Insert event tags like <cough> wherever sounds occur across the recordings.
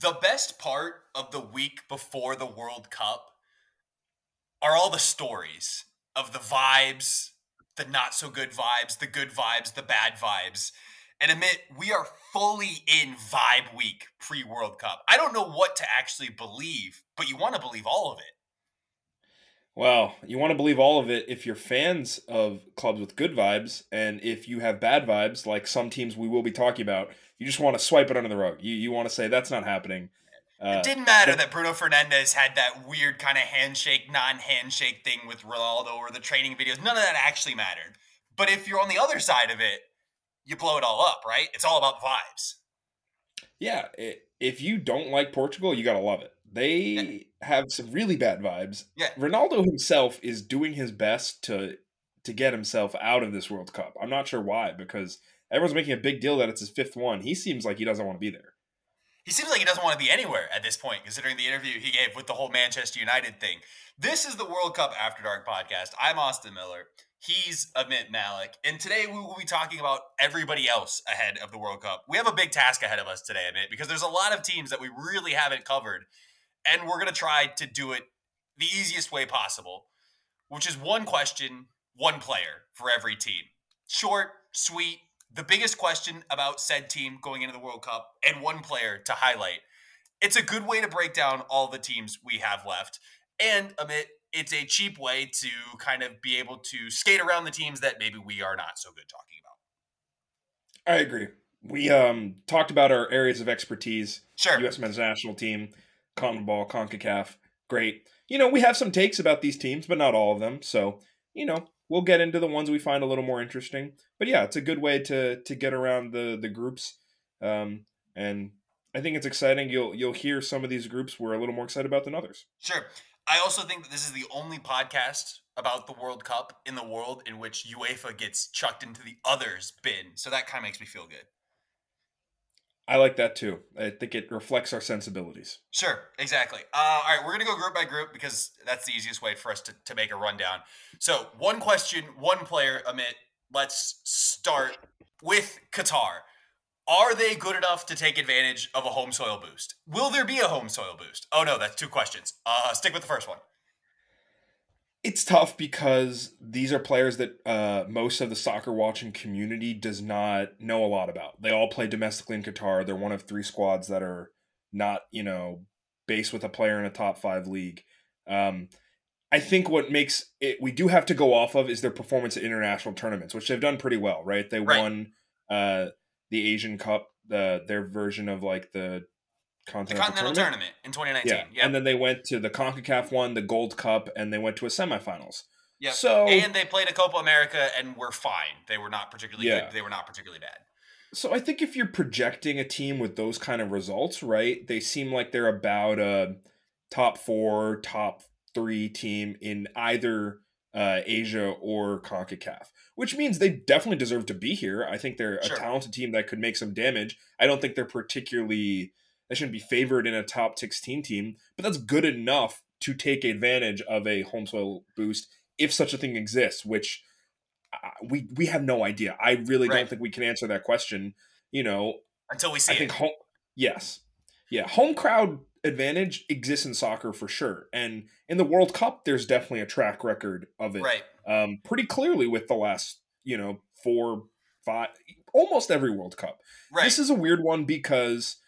the best part of the week before the World Cup are all the stories of the vibes, the not so good vibes, the good vibes, the bad vibes. And Amit, we are fully in vibe week pre World Cup. I don't know what to actually believe, but you want to believe all of it. Well, you want to believe all of it if you're fans of clubs with good vibes, and if you have bad vibes, like some teams we will be talking about, you just want to swipe it under the rug. You you want to say that's not happening. Uh, it didn't matter that Bruno Fernandes had that weird kind of handshake, non-handshake thing with Ronaldo or the training videos. None of that actually mattered. But if you're on the other side of it, you blow it all up, right? It's all about vibes. Yeah, it, if you don't like Portugal, you gotta love it. They yeah. have some really bad vibes. Yeah, Ronaldo himself is doing his best to to get himself out of this World Cup. I'm not sure why because everyone's making a big deal that it's his fifth one. He seems like he doesn't want to be there. He seems like he doesn't want to be anywhere at this point, considering the interview he gave with the whole Manchester United thing. This is the World Cup After Dark podcast. I'm Austin Miller. He's Amit Malik. And today we will be talking about everybody else ahead of the World Cup. We have a big task ahead of us today, Amit, because there's a lot of teams that we really haven't covered. And we're going to try to do it the easiest way possible, which is one question, one player for every team. Short, sweet, the biggest question about said team going into the World Cup, and one player to highlight. It's a good way to break down all the teams we have left. And Amit, it's a cheap way to kind of be able to skate around the teams that maybe we are not so good talking about. I agree. We um talked about our areas of expertise. Sure. U.S. men's national team, CONMEBOL, CONCACAF. Great. You know, we have some takes about these teams, but not all of them. So, you know, we'll get into the ones we find a little more interesting. But yeah, it's a good way to to get around the the groups. Um, and I think it's exciting. You'll you'll hear some of these groups we're a little more excited about than others. Sure. I also think that this is the only podcast about the World Cup in the world in which UEFA gets chucked into the others bin. So that kind of makes me feel good. I like that too. I think it reflects our sensibilities. Sure, exactly. Uh, all right, we're going to go group by group because that's the easiest way for us to, to make a rundown. So, one question, one player, Amit. Let's start with Qatar. Are they good enough to take advantage of a home soil boost? Will there be a home soil boost? Oh no, that's two questions. Uh, stick with the first one. It's tough because these are players that uh, most of the soccer watching community does not know a lot about. They all play domestically in Qatar. They're one of three squads that are not, you know, based with a player in a top five league. Um, I think what makes it we do have to go off of is their performance at international tournaments, which they've done pretty well, right? They right. won uh, the Asian Cup, the their version of like the Continental, the Continental tournament. tournament. in 2019. Yeah. Yep. And then they went to the CONCACAF one, the Gold Cup, and they went to a semifinals. Yeah. So and they played a Copa America and were fine. They were not particularly yeah. good. They were not particularly bad. So I think if you're projecting a team with those kind of results, right? They seem like they're about a top 4, top 3 team in either uh, Asia or CONCACAF, which means they definitely deserve to be here. I think they're sure. a talented team that could make some damage. I don't think they're particularly they shouldn't be favored in a top 16 team, but that's good enough to take advantage of a home soil boost if such a thing exists, which uh, we we have no idea. I really right. don't think we can answer that question, you know, until we see I it. think home yes. Yeah, home crowd advantage exists in soccer for sure. And in the World Cup, there's definitely a track record of it. Right. Um, pretty clearly with the last, you know, four, five, almost every World Cup. Right. This is a weird one because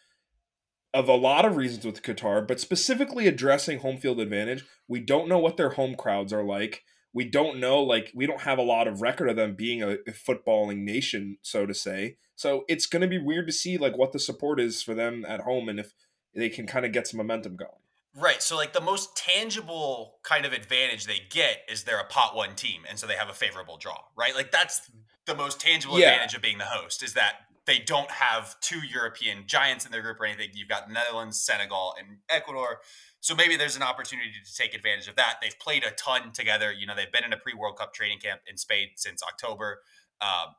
of a lot of reasons with Qatar, but specifically addressing home field advantage. We don't know what their home crowds are like. We don't know, like, we don't have a lot of record of them being a, a footballing nation, so to say. So it's going to be weird to see, like, what the support is for them at home and if they can kind of get some momentum going. Right. So, like, the most tangible kind of advantage they get is they're a pot one team. And so they have a favorable draw, right? Like, that's the most tangible yeah. advantage of being the host is that they don't have two European giants in their group or anything. You've got Netherlands, Senegal, and Ecuador. So maybe there's an opportunity to take advantage of that. They've played a ton together. You know, they've been in a pre World Cup training camp in Spain since October, um,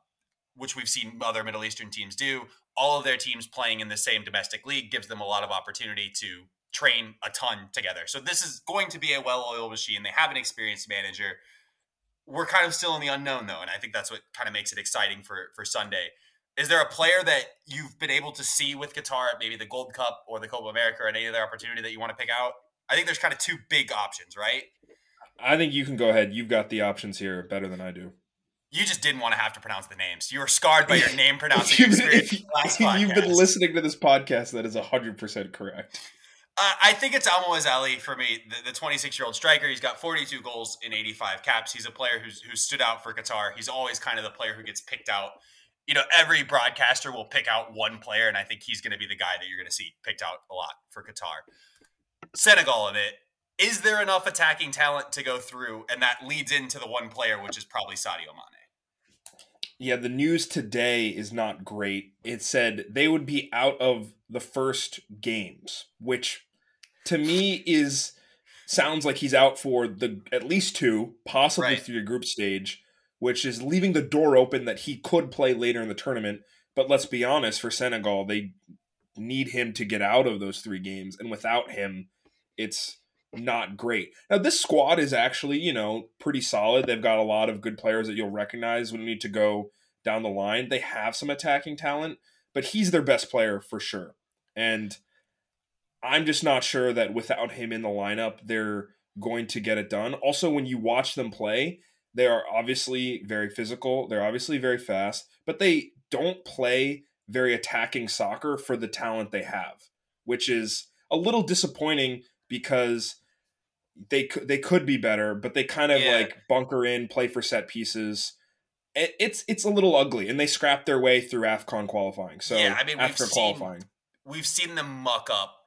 which we've seen other Middle Eastern teams do. All of their teams playing in the same domestic league gives them a lot of opportunity to train a ton together. So this is going to be a well oiled machine. They have an experienced manager. We're kind of still in the unknown though, and I think that's what kind of makes it exciting for for Sunday. Is there a player that you've been able to see with Qatar at maybe the Gold Cup or the Copa America or any other opportunity that you want to pick out? I think there's kind of two big options, right? I think you can go ahead. You've got the options here better than I do. You just didn't want to have to pronounce the names. You were scarred by your <laughs> name pronouncing experience. If, you've been listening to this podcast, that is 100% correct. Uh, I think it's Almoez Ali for me, the 26 year old striker. He's got 42 goals in 85 caps. He's a player who's who stood out for Qatar. He's always kind of the player who gets picked out. You know, every broadcaster will pick out one player, and I think he's going to be the guy that you're going to see picked out a lot for Qatar. Senegal of it. Is there enough attacking talent to go through? And that leads into the one player, which is probably Sadio Mane. Yeah, the news today is not great. It said they would be out of the first games, which to me is sounds like he's out for the at least two, possibly right. through the group stage, which is leaving the door open that he could play later in the tournament. But let's be honest, for Senegal, they need him to get out of those three games, and without him, it's not great. Now, this squad is actually, you know, pretty solid. They've got a lot of good players that you'll recognize when you need to go down the line. They have some attacking talent, but he's their best player for sure. And I'm just not sure that without him in the lineup, they're going to get it done. Also, when you watch them play, they are obviously very physical, they're obviously very fast, but they don't play very attacking soccer for the talent they have, which is a little disappointing because they could they could be better, but they kind of yeah. like bunker in, play for set pieces. It, it's it's a little ugly, and they scrapped their way through Afcon qualifying. So yeah, I mean, after seen, qualifying, we've seen them muck up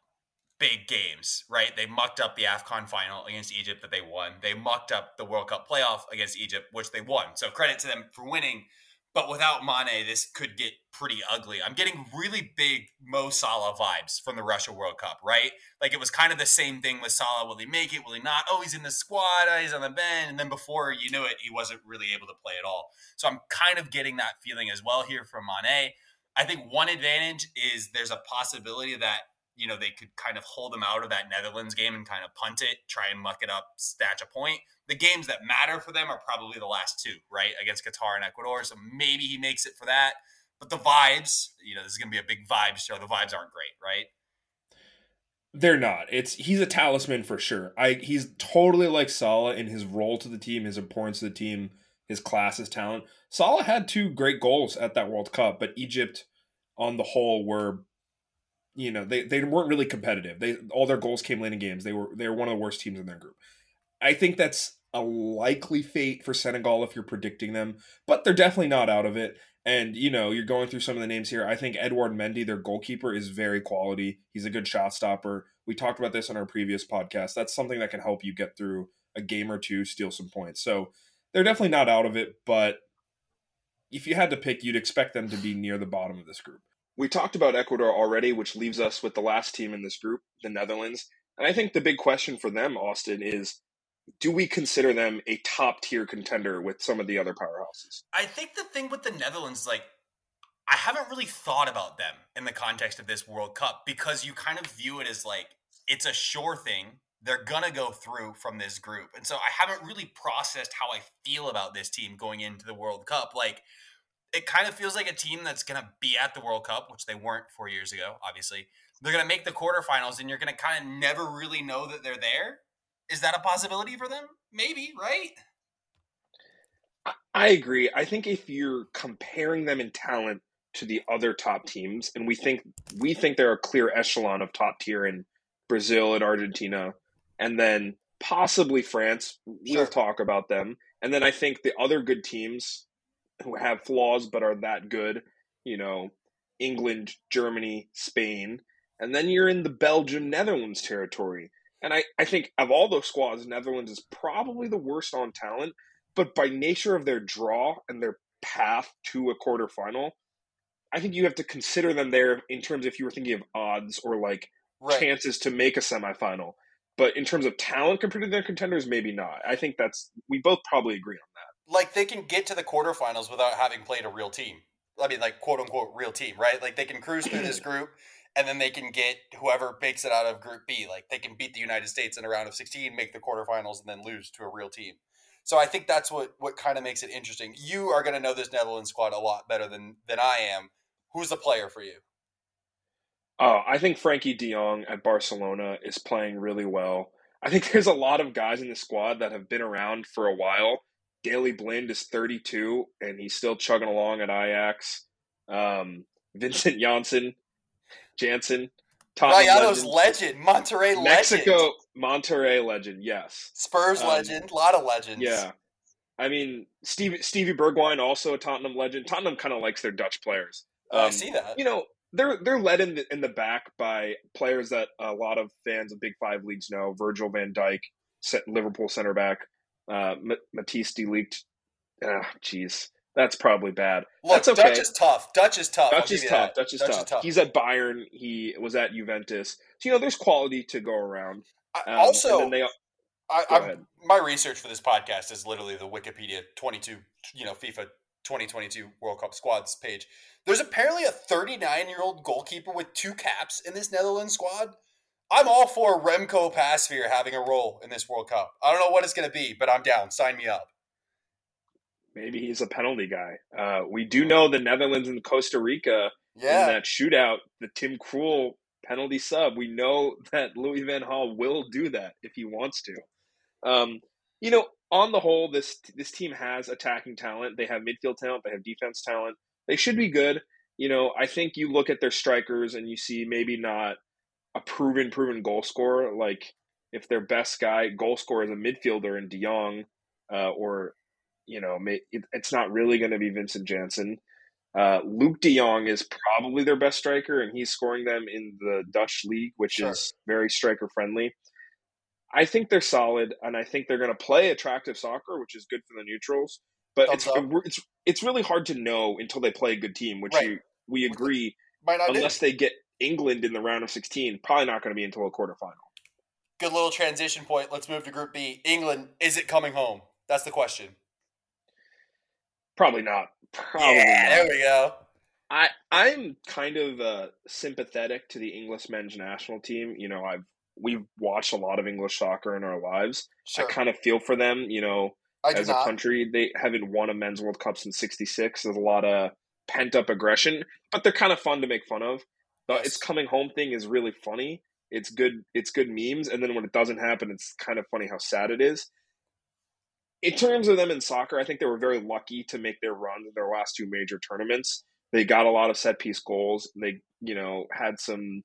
big games, right? They mucked up the AFCON final against Egypt that they won. They mucked up the World Cup playoff against Egypt, which they won. So credit to them for winning. But without Mane, this could get pretty ugly. I'm getting really big Mo Salah vibes from the Russia World Cup, right? Like it was kind of the same thing with Salah. Will he make it? Will he not? Oh, he's in the squad. Oh, he's on the bench. And then before you knew it, he wasn't really able to play at all. So I'm kind of getting that feeling as well here from Mane. I think one advantage is there's a possibility that you know they could kind of hold him out of that Netherlands game and kind of punt it, try and muck it up, snatch a point the games that matter for them are probably the last two, right? Against Qatar and Ecuador. So maybe he makes it for that. But the vibes, you know, this is going to be a big vibe show. The vibes aren't great, right? They're not. It's he's a talisman for sure. I he's totally like Salah in his role to the team, his importance to the team, his class, his talent. Salah had two great goals at that World Cup, but Egypt on the whole were you know, they, they weren't really competitive. They all their goals came late in games. They were they were one of the worst teams in their group. I think that's a likely fate for Senegal if you're predicting them, but they're definitely not out of it. And you know, you're going through some of the names here. I think Edouard Mendy, their goalkeeper, is very quality. He's a good shot stopper. We talked about this on our previous podcast. That's something that can help you get through a game or two, steal some points. So they're definitely not out of it, but if you had to pick, you'd expect them to be near the bottom of this group. We talked about Ecuador already, which leaves us with the last team in this group, the Netherlands. And I think the big question for them, Austin, is do we consider them a top tier contender with some of the other powerhouses? I think the thing with the Netherlands, like, I haven't really thought about them in the context of this World Cup because you kind of view it as like it's a sure thing. They're gonna go through from this group. And so I haven't really processed how I feel about this team going into the World Cup. Like, it kind of feels like a team that's gonna be at the World Cup, which they weren't four years ago, obviously. They're gonna make the quarterfinals, and you're gonna kind of never really know that they're there is that a possibility for them? Maybe, right? I agree. I think if you're comparing them in talent to the other top teams, and we think we think they're a clear echelon of top tier in Brazil and Argentina, and then possibly France. We'll talk about them. And then I think the other good teams who have flaws but are that good, you know, England, Germany, Spain, and then you're in the Belgium Netherlands territory. And I, I think of all those squads, Netherlands is probably the worst on talent, but by nature of their draw and their path to a quarterfinal, I think you have to consider them there in terms if you were thinking of odds or like right. chances to make a semifinal. But in terms of talent compared to their contenders, maybe not. I think that's we both probably agree on. Like they can get to the quarterfinals without having played a real team. I mean, like quote unquote real team, right? Like they can cruise through this <clears throat> group and then they can get whoever makes it out of Group B. Like they can beat the United States in a round of 16, make the quarterfinals, and then lose to a real team. So I think that's what what kind of makes it interesting. You are going to know this Netherlands squad a lot better than than I am. Who's the player for you? Oh, I think Frenkie De Jong at Barcelona is playing really well. I think there's a lot of guys in the squad that have been around for a while. Daley Blind is 32 and he's still chugging along at Ajax. Um, Vincent <laughs> Janssen, Janssen, Rayado's legend. Monterrey legend, Monterrey Mexico, legend. Monterrey legend, yes. Spurs um, legend, a lot of legends. Yeah. I mean, Steve, Stevie Bergwijn, also a Tottenham legend. Tottenham kind of likes their Dutch players. Um, I see that. You know, they're they're led in the, in the back by players that a lot of fans of Big Five leagues know: Virgil Van Dijk, Liverpool center back, uh, de Ligt. Ah, jeez, that's probably bad. Look, that's okay. Dutch is tough. Dutch is tough. Dutch is tough. Dutch, is, Dutch tough. is tough. He's at Bayern. He was at Juventus. So you know, there's quality to go around. Um, also, they, I, my research for this podcast is literally the Wikipedia 22, you know, FIFA 2022 World Cup squads page. There's apparently a 39 year old goalkeeper with two caps in this Netherlands squad. I'm all for Remco Pasveer having a role in this World Cup. I don't know what it's going to be, but I'm down. Sign me up. Maybe he's a penalty guy. Uh, we do know the Netherlands and Costa Rica yeah. in that shootout, the Tim Krul penalty sub. We know <laughs> that Louis Van Gaal will do that if he wants to. Um, you know, on the whole, this this team has attacking talent. They have midfield talent. They have defense talent they should be good. You know, I think you look at their strikers and you see maybe not a proven, proven goal scorer. Like if their best guy goal scorer is a midfielder in De Jong, uh, or you know, it, it's not really going to be Vincent Janssen. Uh, Luuk De Jong is probably their best striker, and he's scoring them in the Dutch league, which sure. is very striker friendly. I think they're solid, and I think they're going to play attractive soccer, which is good for the neutrals. But it's, it's it's really hard to know until they play a good team, which right. you, we agree. unless they get England in the round of 16, probably not going to be until a quarterfinal. Good little transition point. Let's move to Group B. England, is it coming home? That's the question. Probably not. Probably yeah, not. there we go. I I'm kind of uh, sympathetic to the English men's national team. You know, I've we've watched a lot of English soccer in our lives. Sure. I kind of feel for them. You know, as a not. country. They haven't won a men's World Cup since '66. There's a lot of pent up aggression, but they're kind of fun to make fun of. The yes. "It's coming home" thing is really funny. It's good. It's good memes, and then when it doesn't happen, it's kind of funny how sad it is. In terms of them in soccer, I think they were very lucky to make their run in their last two major tournaments. They got a lot of set piece goals. They, you know, had some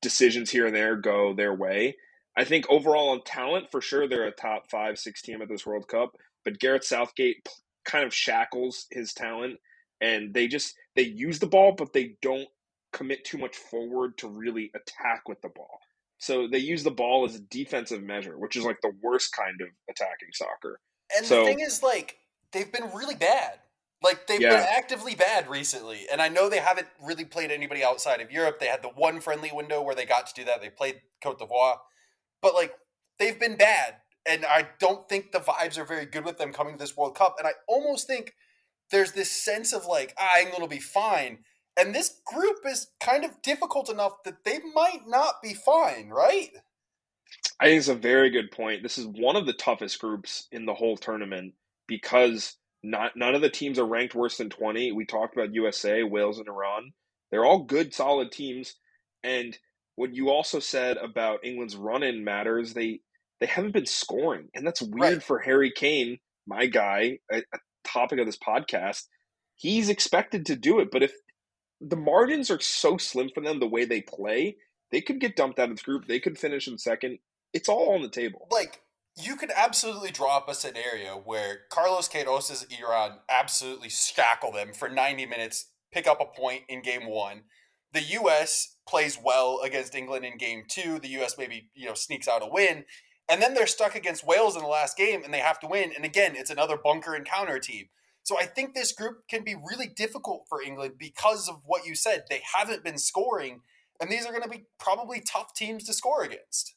decisions here and there go their way. I think overall on talent, for sure, they're a top five, six team at this World Cup. But Gareth Southgate kind of shackles his talent, and they just they use the ball, but they don't commit too much forward to really attack with the ball. So they use the ball as a defensive measure, which is like the worst kind of attacking soccer. And so, the thing is, like, they've been really bad. Like they've yeah. been actively bad recently, and I know they haven't really played anybody outside of Europe. They had the one friendly window where they got to do that. They played Cote d'Ivoire, but like they've been bad and I don't think the vibes are very good with them coming to this World Cup. And I almost think there's this sense of like, ah, England will be fine. And this group is kind of difficult enough that they might not be fine, right? I think it's a very good point. This is one of the toughest groups in the whole tournament because not none of the teams are ranked worse than 20. We talked about USA, Wales, and Iran. They're all good, solid teams. And what you also said about England's run in matters. They they haven't been scoring, and that's weird right. for Harry Kane, my guy, a, a topic of this podcast. He's expected to do it, but if the margins are so slim for them, the way they play, they could get dumped out of the group. They could finish in second. It's all on the table. Like you could absolutely draw up a scenario where Carlos Queiroz's Iran absolutely shackle them for 90 minutes, pick up a point in game one. The U.S. plays well against England in game two. The U.S. maybe you know sneaks out a win, and then they're stuck against Wales in the last game and they have to win. And again, it's another bunker and counter team. So I think this group can be really difficult for England because of what you said. They haven't been scoring, and these are going to be probably tough teams to score against.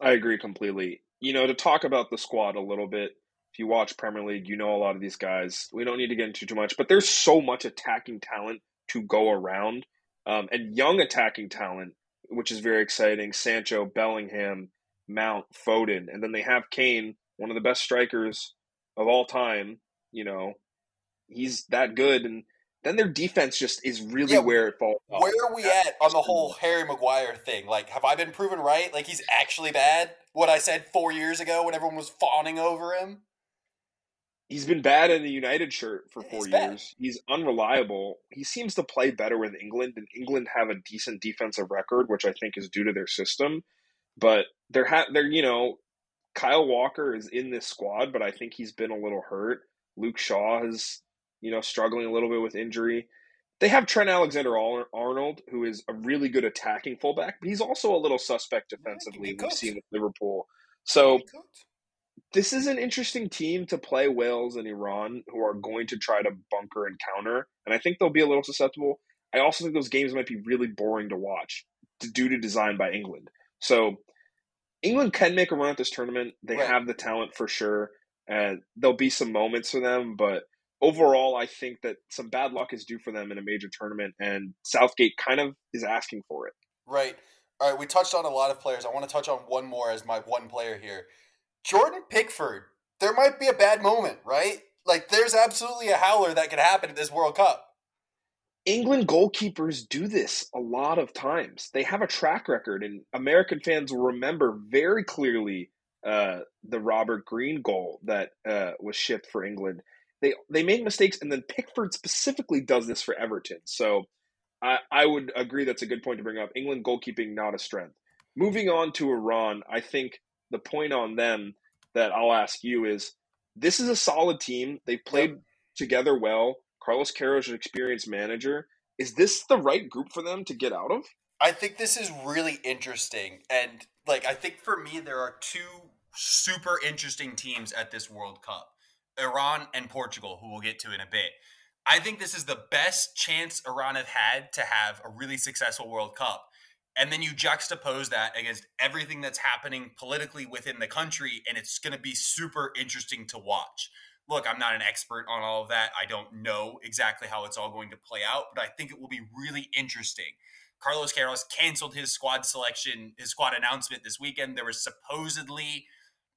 I agree completely. You know, to talk about the squad a little bit, if you watch Premier League, you know a lot of these guys. We don't need to get into too much, but there's so much attacking talent to go around, um, and young attacking talent, which is very exciting. Sancho, Bellingham, Mount, Foden, and then they have Kane, one of the best strikers of all time. You know, he's that good, and then their defense just is really yeah, where it falls. Off. Where are we That's at on the whole Harry Maguire thing? Like, have I been proven right? Like, he's actually bad. What I said four years ago when everyone was fawning over him. He's been bad in the United shirt for four he's years. He's unreliable. He seems to play better with England, and England have a decent defensive record, which I think is due to their system. But they're ha- they're you know, Kyle Walker is in this squad, but I think he's been a little hurt. Luke Shaw is you know struggling a little bit with injury. They have Trent Alexander Arnold, who is a really good attacking fullback, but he's also a little suspect defensively. We've seen with Liverpool. So this is an interesting team to play Wales and Iran, who are going to try to bunker and counter, and I think they'll be a little susceptible. I also think those games might be really boring to watch due to design by England. So England can make a run at this tournament. They right. have the talent for sure, and there'll be some moments for them. But overall, I think that some bad luck is due for them in a major tournament, and Southgate kind of is asking for it. Right. All right. We touched on a lot of players. I want to touch on one more as my one player here. Jordan Pickford, there might be a bad moment, right? Like there's absolutely a howler that could happen at this World Cup. England goalkeepers do this a lot of times. They have a track record, and American fans will remember very clearly uh, the Robert Green goal that uh, was shipped for England. They they make mistakes, and then Pickford specifically does this for Everton. So I, I would agree that's a good point to bring up. England goalkeeping not a strength. Moving on to Iran, I think the point on them that I'll ask you is this is a solid team. They've played yep. together well. Carlos Queiroz is an experienced manager. Is this the right group for them to get out of? I think this is really interesting. And like I think for me there are two super interesting teams at this World Cup. Iran and Portugal, who we'll get to in a bit. I think this is the best chance Iran have had to have a really successful World Cup and then you juxtapose that against everything that's happening politically within the country and it's going to be super interesting to watch look i'm not an expert on all of that i don't know exactly how it's all going to play out but i think it will be really interesting carlos queiroz canceled his squad selection his squad announcement this weekend there was supposedly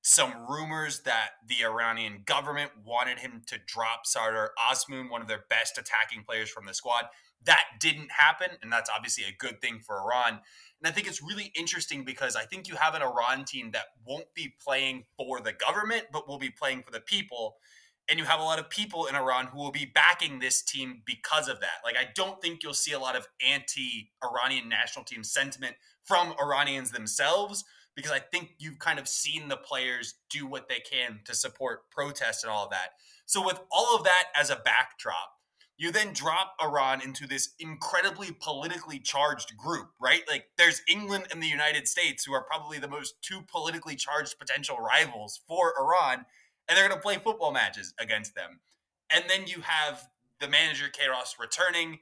some rumors that the Iranian government wanted him to drop Sardar Azmoun, one of their best attacking players from the squad. That didn't happen, and that's obviously a good thing for Iran. And I think it's really interesting because I think you have an Iran team that won't be playing for the government, but will be playing for the people. And you have a lot of people in Iran who will be backing this team because of that. Like, I don't think you'll see a lot of anti Iranian national team sentiment from Iranians themselves because I think you've kind of seen the players do what they can to support protests and all of that. So, with all of that as a backdrop, you then drop Iran into this incredibly politically charged group, right? Like there's England and the United States who are probably the most two politically charged potential rivals for Iran, and they're going to play football matches against them. And then you have the manager Queiroz returning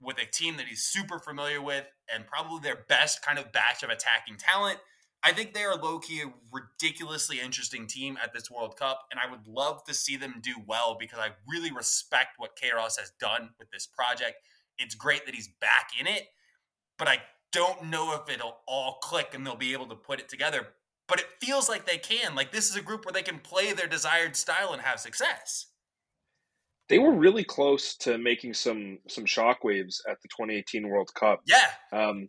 with a team that he's super familiar with and probably their best kind of batch of attacking talent. I think they are low key a ridiculously interesting team at this World Cup, and I would love to see them do well because I really respect what Queiroz has done with this project. It's great that he's back in it, but I don't know if it'll all click and they'll be able to put it together. But it feels like they can. Like this is a group where they can play their desired style and have success. They were really close to making some some shockwaves at the 2018 World Cup. Yeah. Um,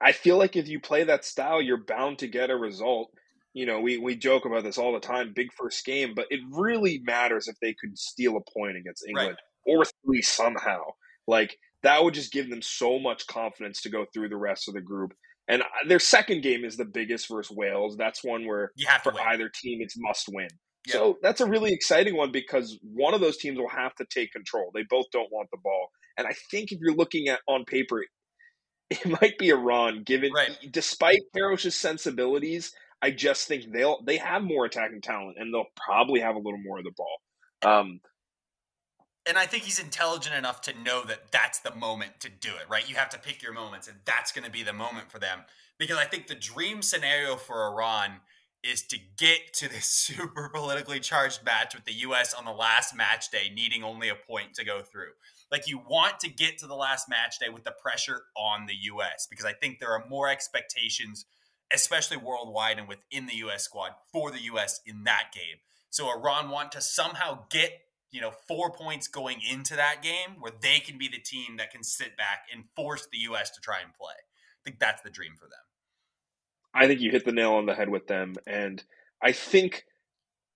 I feel like if you play that style, you're bound to get a result. You know, we, we joke about this all the time, big first game, but it really matters if they could steal a point against England right. or three somehow. Like, that would just give them so much confidence to go through the rest of the group. And uh, their second game is the biggest versus Wales. That's one where for win. either team it's must win. So that's a really exciting one because one of those teams will have to take control. They both don't want the ball. And I think if you're looking at on paper, <laughs> it might be Iran, given right. despite Queiroz's sensibilities. I just think they'll they have more attacking talent, and they'll probably have a little more of the ball. Um, and I think he's intelligent enough to know that that's the moment to do it. Right? You have to pick your moments, and that's going to be the moment for them. Because I think the dream scenario for Iran is to get to this <laughs> super politically charged match with the U.S. on the last match day, needing only a point to go through. Like you want to get to the last match day with the pressure on the US because I think there are more expectations especially worldwide and within the U.S. squad for the U.S. in that game. So Iran want to somehow get you know four points going into that game where they can be the team that can sit back and force the U.S. to try and play. I think that's the dream for them. I think you hit the nail on the head with them, and I think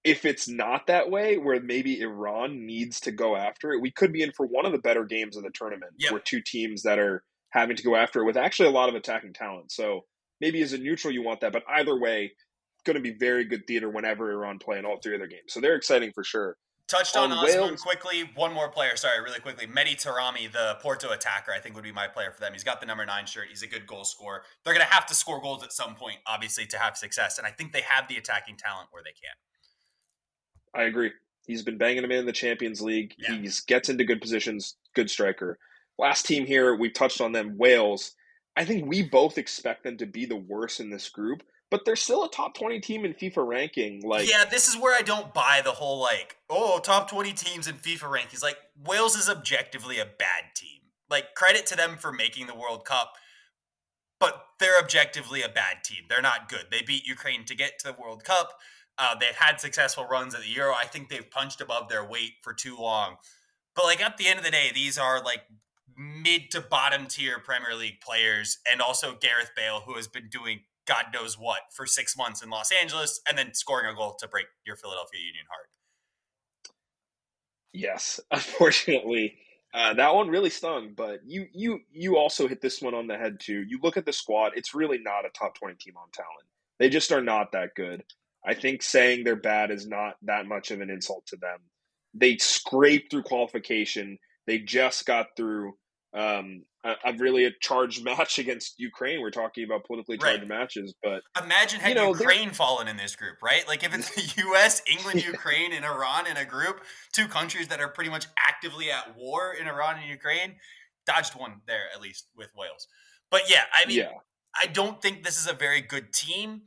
if it's not that way, where maybe Iran needs to go after it, we could be in for one of the better games of the tournament. Yep. Where two teams that are having to go after it with actually a lot of attacking talent. So maybe as a neutral you want that, but either way, going to be very good theater whenever Iran play in all three of their games. So they're exciting for sure. Touched on, on Azmoun quickly. One more player. Sorry, really quickly. Mehdi Taremi, the Porto attacker, I think would be my player for them. He's got the number nine shirt. He's a good goal scorer. They're going to have to score goals at some point, obviously, to have success. And I think they have the attacking talent where they can. I agree. He's been banging them in the Champions League. Yeah. He gets into good positions. Good striker. Last team here, We've touched on them. Wales. I think we both expect them to be the worst in this group but they're still a top 20 team in FIFA ranking. Like Yeah, this is where I don't buy the whole like, oh, top 20 teams in FIFA rankings. Like Wales is objectively a bad team. Like credit to them for making the World Cup, but they're objectively a bad team. They're not good. They beat Ukraine to get to the World Cup. Uh, they've had successful runs at the Euro. I think they've punched above their weight for too long. But like at the end of the day, these are like mid to bottom tier Premier League players, and also Gareth Bale, who has been doing God knows what for six months in Los Angeles and then scoring a goal to break your Philadelphia Union heart. Yes, <laughs> unfortunately, uh, that one really stung. But you you you also hit this one on the head too. You look at the squad; it's really not a top twenty team on talent. They just are not that good. I think saying they're bad is not that much of an insult to them. They scraped through qualification. They just got through um, a, a, really a charged <laughs> match against Ukraine. We're talking about politically charged right. matches, but imagine had you know, Ukraine fallen in this group, right? Like if it's <laughs> the U.S., England, Ukraine, and Iran in a group, two countries that are pretty much actively at war in Iran and Ukraine, dodged one there at least with Wales. But yeah, I mean, yeah. I don't think this is a very good team.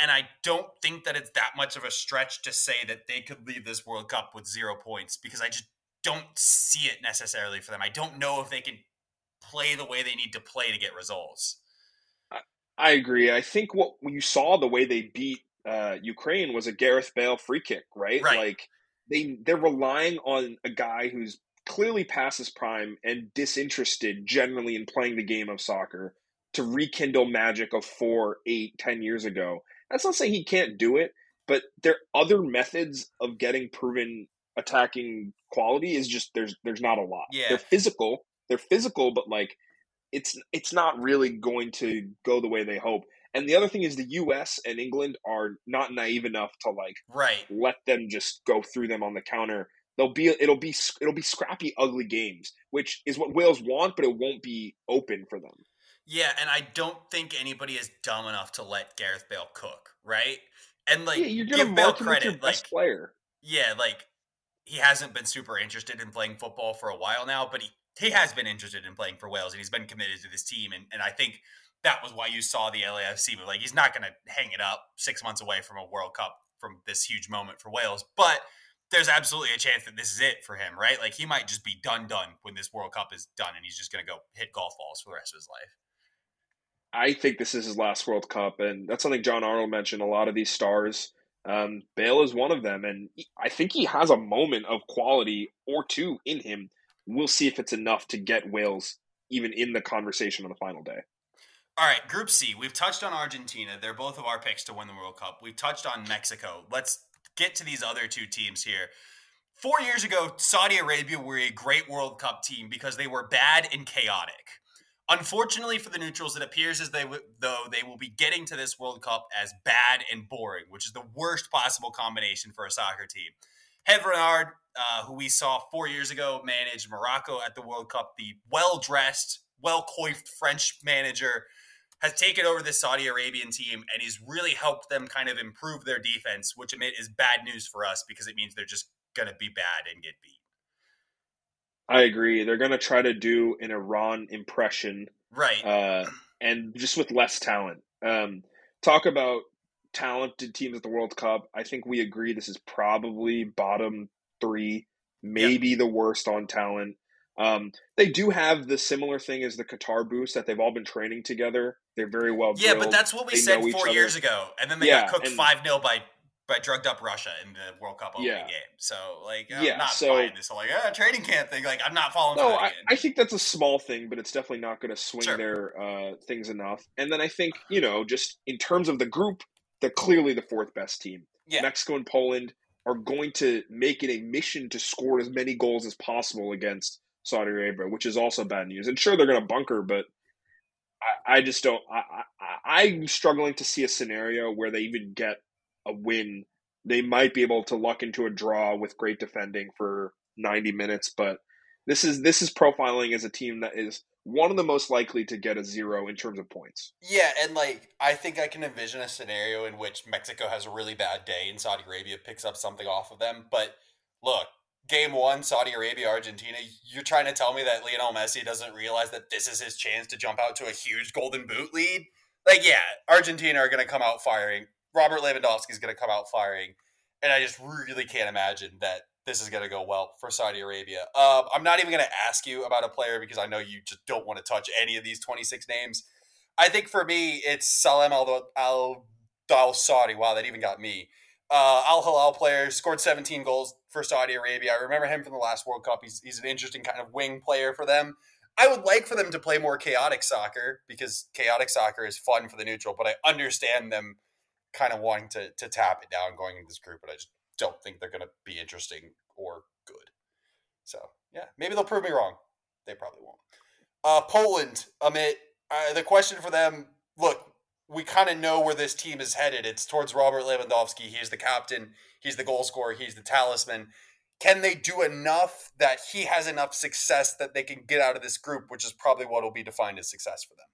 And I don't think that it's that much of a stretch to say that they could leave this World Cup with zero points because I just don't see it necessarily for them. I don't know if they can play the way they need to play to get results. I, I agree. I think what you saw the way they beat uh, Ukraine was a Gareth Bale free kick, right? right? Like they they're relying on a guy who's clearly past his prime and disinterested generally in playing the game of soccer to rekindle magic of four, eight, ten years ago. That's not saying he can't do it, but there are other methods of getting proven attacking quality is just there's there's not a lot. Yeah. They're physical. They're physical, but like it's it's not really going to go the way they hope. And the other thing is the US and England are not naive enough to like right. let them just go through them on the counter. They'll be it'll be it'll be scrappy ugly games, which is what Wales want, but it won't be open for them. Yeah, and I don't think anybody is dumb enough to let Gareth Bale cook, right? And like yeah, you're give Bale credit, like player. Yeah, like he hasn't been super interested in playing football for a while now, but he, he has been interested in playing for Wales and he's been committed to this team. And, and I think that was why you saw the LAFC move. Like he's not going to hang it up six months away from a World Cup from this huge moment for Wales, but there's absolutely a chance that this is it for him, right? Like he might just be done, done when this World Cup is done, and he's just going to go hit golf balls for the rest of his life. I think this is his last World Cup, and that's something John Arnold mentioned. A lot of these stars um, Bale is one of them, and I think he has a moment of quality or two in him. We'll see if it's enough to get Wales even in the conversation on the final day. All right, Group C. We've touched on Argentina. They're both of our picks to win the World Cup. We've touched on Mexico. Let's get to these other two teams here. Four years ago, Saudi Arabia were a great World Cup team because they were bad and chaotic. Unfortunately for the neutrals, it appears as they w- though they will be getting to this World Cup as bad and boring, which is the worst possible combination for a soccer team. Hervé Renard, uh, who we saw four years ago, managed Morocco at the World Cup. The well-dressed, well-coiffed French manager has taken over this Saudi Arabian team and he's really helped them kind of improve their defense, which Amit is bad news for us because it means they're just going to be bad and get beat. I agree. They're going to try to do an Iran impression, right? Uh, and just with less talent. Um, talk about talented teams at the World Cup. I think we agree this is probably bottom three, maybe yep. the worst on talent. Um, they do have the similar thing as the Qatar boost that they've all been training together. They're very well. Yeah, drilled. but that's what we They said four years ago, and then they Yeah, got cooked five 0 by by drugged up Russia in the World Cup opening Yeah. game. So like, I'm Yeah, not so- buying this whole like ah, training camp thing. Like, I'm not following. No, I. I think that's a small thing, but it's definitely not going to swing Sure. their uh, things enough. And then I think you know, just in terms of the group, they're clearly the fourth best team. Yeah. Mexico and Poland are going to make it a mission to score as many goals as possible against Saudi Arabia, which is also bad news. And sure, they're going to bunker, but I, I just don't. I, I, I'm struggling to see a scenario where they even get a win. They might be able to luck into a draw with great defending for 90 minutes, but this is this is profiling as a team that is one of the most likely to get a zero in terms of points. Yeah, and like I think I can envision a scenario in which Mexico has a really bad day and Saudi Arabia picks up something off of them. But look, game one, Saudi Arabia, Argentina, you're trying to tell me that Lionel Messi doesn't realize that this is his chance to jump out to a huge golden boot lead? Like, yeah, Argentina are going to come out firing. Robert Lewandowski is going to come out firing. And I just really can't imagine that this is going to go well for Saudi Arabia. Um, I'm not even going to ask you about a player because I know you just don't want to touch any of these 26 names. I think for me, it's Salem Al Al Saudi. Wow, that even got me. Uh, Al Hilal player scored 17 goals for Saudi Arabia. I remember him from the last World Cup. He's he's an interesting kind of wing player for them. I would like for them to play more chaotic soccer because chaotic soccer is fun for the neutral, but I understand them kind of wanting to to tap it down going into this group, but I just don't think they're going to be interesting or good. So yeah, maybe they'll prove me wrong. They probably won't. Uh, Poland, Amit. Uh, the question for them: Look, we kind of know where this team is headed. It's towards Robert Lewandowski. He's the captain. He's the goal scorer. He's the talisman. Can they do enough that he has enough success that they can get out of this group, which is probably what will be defined as success for them?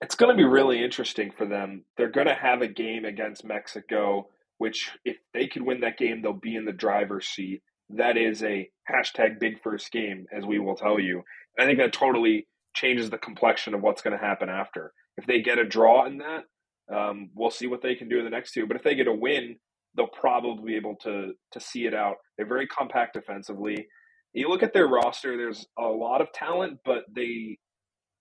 It's going to be really interesting for them. They're going to have a game against Mexico, which if they could win that game, they'll be in the driver's seat. That is a hashtag big first game, as we will tell you. And I think that totally changes the complexion of what's going to happen after. If they get a draw in that, um, we'll see what they can do in the next two. But if they get a win, they'll probably be able to to see it out. They're very compact defensively. You look at their roster; there's a lot of talent, but they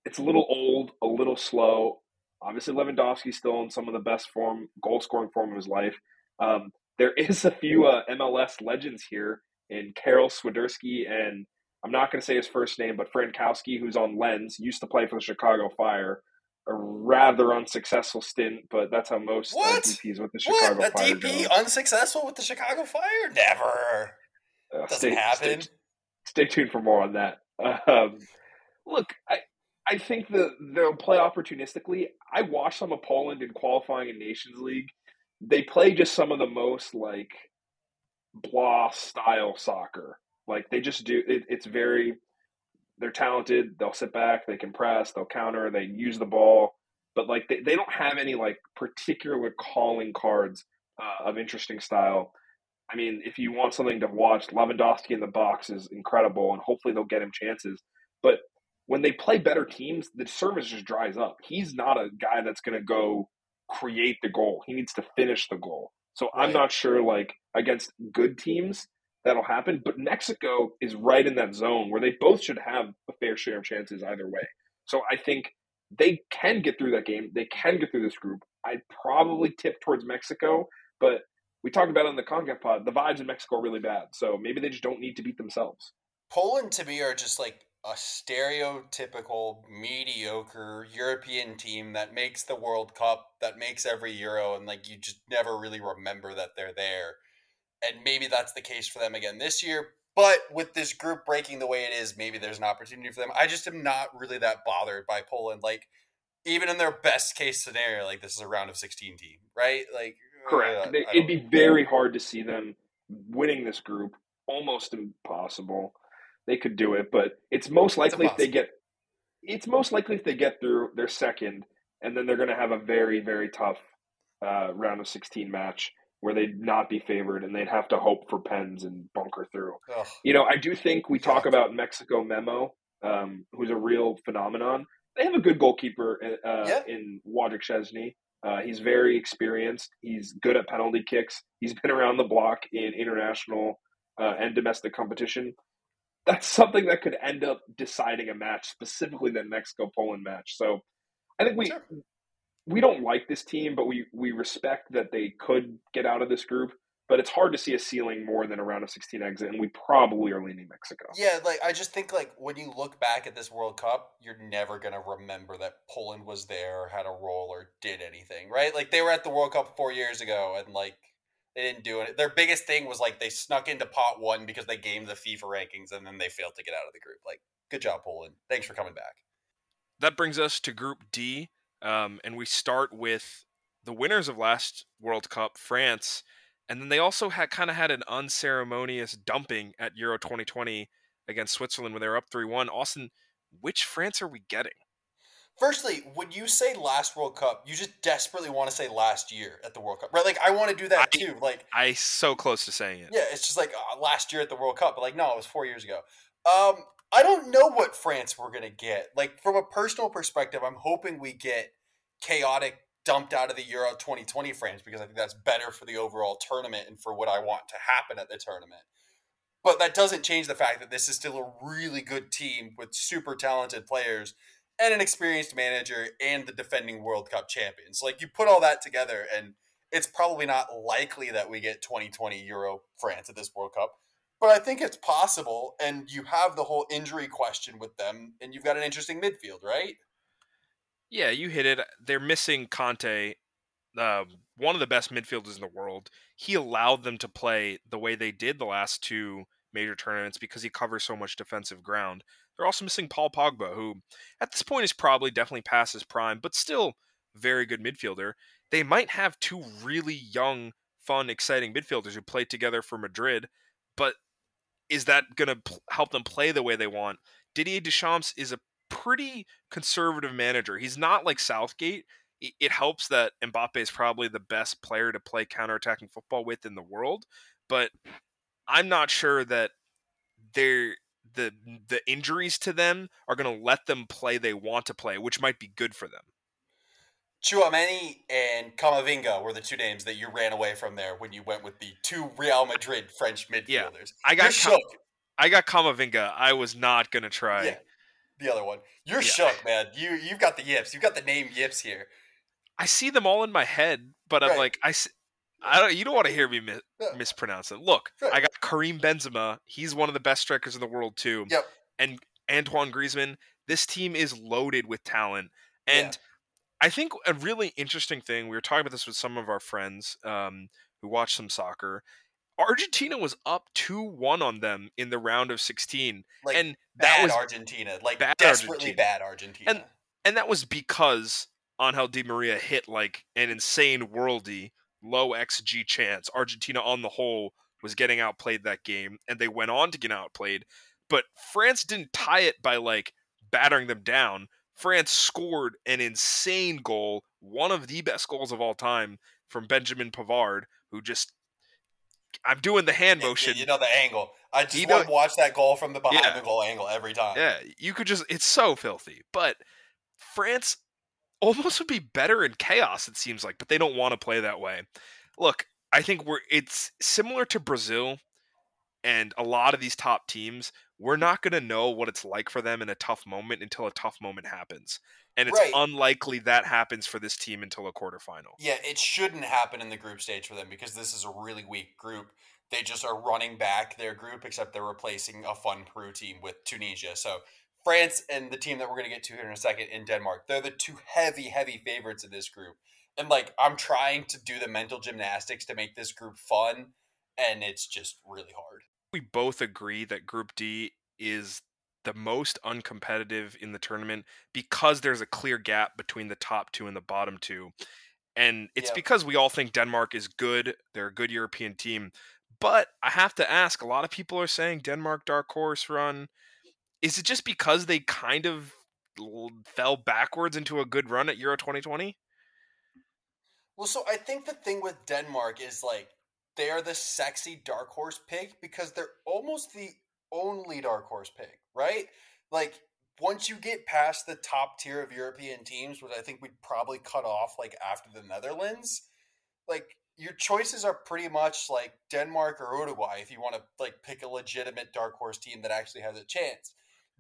it's a little old, a little slow. Obviously, Lewandowski's still in some of the best form, goal scoring form of his life. Um, there is a few uh, MLS legends here in Karol Swiderski and I'm not going to say his first name, but Frankowski, who's on Lens, used to play for the Chicago Fire. A rather unsuccessful stint, but that's how most uh, What? DPs with the Chicago What? A Fire DP go. unsuccessful with the Chicago Fire? Never. Uh, Doesn't stay, happen. Stay, stay tuned for more on that. Um, look, I I think the they'll play opportunistically. I watched some of Poland in qualifying in Nations League. They play just some of the most like blah style soccer. Like they just do. It, it's very. They're talented. They'll sit back. They can press. They'll counter. They use the ball. But like they, they don't have any like particular calling cards uh, of interesting style. I mean, if you want something to watch, Lewandowski in the box is incredible, and hopefully they'll get him chances. But when they play better teams, the service just dries up. He's not a guy that's going to go create the goal. He needs to finish the goal. So I'm not sure, like against good teams, that'll happen. But Mexico is right in that zone where they both should have a fair share of chances either way. So I think they can get through that game. They can get through this group. I'd probably tip towards Mexico, but we talked about it in the CONCACAF pod. The vibes in Mexico are really bad, so maybe they just don't need to beat themselves. Poland to me are just like a stereotypical mediocre European team that makes the World Cup, that makes every Euro, and like you just never really remember that they're there. And maybe that's the case for them again this year. But with this group breaking the way it is, maybe there's an opportunity for them. I just am not really that bothered by Poland. Like, even in their best case scenario, like this is a round of 16 team, right? Like, Correct. uh, They- I It'd be very hard to see them winning this group. Almost impossible. They could do it, but it's most likely if they get. It's most likely if they get through their second, and then they're going to have a very very tough uh, round of sixteen match where they'd not be favored, and they'd have to hope for pens and bunker through. Ugh. You know, I do think we talk about Mexico Memo, um, who's a real phenomenon. They have a good goalkeeper uh, Yeah. in Wojciech Szczesny. Uh, he's very experienced. He's good at penalty kicks. He's been around the block in international uh, and domestic competition. That's something that could end up deciding a match, specifically the Mexico Poland match. So I think we sure. we don't like this team, but we we respect that they could get out of this group but it's hard to see a ceiling more than a round of 16 exit, and we probably are leaning Mexico. Yeah, like I just think like when you look back at this World Cup, you're never gonna remember that Poland was there, had a role, or did anything, right? Like they were at the World Cup four years ago, and like they didn't do it. Their biggest thing was like they snuck into pot one because they gamed the FIFA rankings, and then they failed to get out of the group. Like, good job, Poland. Thanks for coming back. That brings us to Group D, um, and we start with the winners of last World Cup, France and then they also had kind of had an unceremonious dumping at Euro 2020 against Switzerland when they were up 3 1. Austin, which France are we getting? Firstly, when you say last World Cup, you just desperately want to say last year at the World Cup, right? Like I want to do that I, too. Like I so close to saying it. Yeah, it's just like uh, last year at the World Cup, but like no, it was four years ago. Um, I don't know what France we're gonna get. Like from a personal perspective, I'm hoping we get chaotic dumped out of the Euro 2020 France because I think that's better for the overall tournament and for what I want to happen at the tournament. But that doesn't change the fact that this is still a really good team with super talented players and an experienced manager and the defending World Cup champions. Like you put all that together and it's probably not likely that we get 2020 Euro France at this World Cup. But I think it's possible, and you have the whole injury question with them, and you've got an interesting midfield, right? Yeah, you hit it. They're missing Kante, uh, one of the best midfielders in the world. He allowed them to play the way they did the last two major tournaments because he covers so much defensive ground. They're also missing Paul Pogba, who at this point is probably definitely past his prime, but still very good midfielder. They might have two really young, fun, exciting midfielders who played together for Madrid, but is that going to p- help them play the way they want? Didier Deschamps is a pretty conservative manager. He's not like Southgate. It helps that Mbappe is probably the best player to play counterattacking football with in the world, but I'm not sure that they're the the injuries to them are going to let them play they want to play, which might be good for them. Tchouameni and Camavinga were the two names that you ran away from there when you went with the two Real Madrid French midfielders. Yeah, I got Cam- I got Camavinga. I was not going to try. Yeah the other one. You're yeah. shook, man. You you've got the yips. You've got the name yips here. I see them all in my head, but right. I'm like I. I don't. You don't want to hear me mi- mispronounce it. Look, right. I got Karim Benzema. He's one of the best strikers in the world too. Yep. And Antoine Griezmann. This team is loaded with talent, and yeah. I think a really interesting thing. We were talking about this with some of our friends um, who watch some soccer, Argentina was up 2-1 on them in the round of 16. Like and that was Argentina, like bad desperately Argentina. bad Argentina. And and that was because Angel Di Maria hit like an insane worldy low XG chance. Argentina on the whole was getting outplayed that game and they went on to get outplayed, but France didn't tie it by like battering them down. France scored an insane goal, one of the best goals of all time from Benjamin Pavard, who just I'm doing the hand motion. You know the angle. I just you know, watch that goal from the behind yeah. the goal angle every time. Yeah, you could just it's so filthy. But France almost would be better in chaos it seems like, but they don't want to play that way. Look, I think we're it's similar to Brazil and a lot of these top teams, we're not going to know what it's like for them in a tough moment until a tough moment happens. And it's right. unlikely that happens for this team until a quarterfinal. Yeah, it shouldn't happen in the group stage for them because this is a really weak group. They just are running back their group, except they're replacing a fun Peru team with Tunisia. So France and the team that we're going to get to here in a second in Denmark, they're the two heavy, heavy favorites in this group. And like, I'm trying to do the mental gymnastics to make this group fun, and it's just really hard we both agree that Group D is the most uncompetitive in the tournament because there's a clear gap between the top two and the bottom two. And it's because we all think Denmark is good. They're a good European team. But I have to ask a lot of people are saying Denmark dark horse run. Is it just because they kind of fell backwards into a good run at Euro 2020? Well, so I think the thing with Denmark is like they are the sexy dark horse pick because they're almost the only dark horse pick, right? Like once you get past the top tier of European teams, which I think we'd probably cut off like after the Netherlands, like your choices are pretty much like Denmark or Uruguay if you want to like pick a legitimate dark horse team that actually has a chance.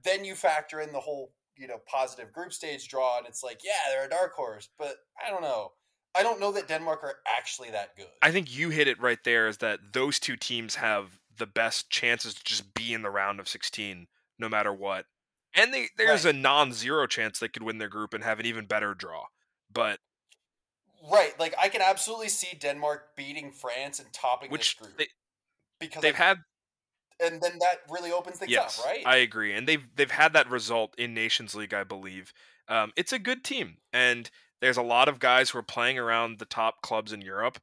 Then you factor in the whole, you know, positive group stage draw and it's like, yeah, they're a dark horse, but I don't know. I don't know that Denmark are actually that good. I think you hit it right there is that those two teams have the best chances to just be in the round of 16 no matter what. And they, there's right. a non-zero chance they could win their group and have an even better draw. But Right, like I can absolutely see Denmark beating France and topping Which this group they, because they've had, and then that really opens things yes, up, right? I agree, and they've they've had that result in Nations League, I believe. Um, it's a good team, and there's a lot of guys who are playing around the top clubs in Europe.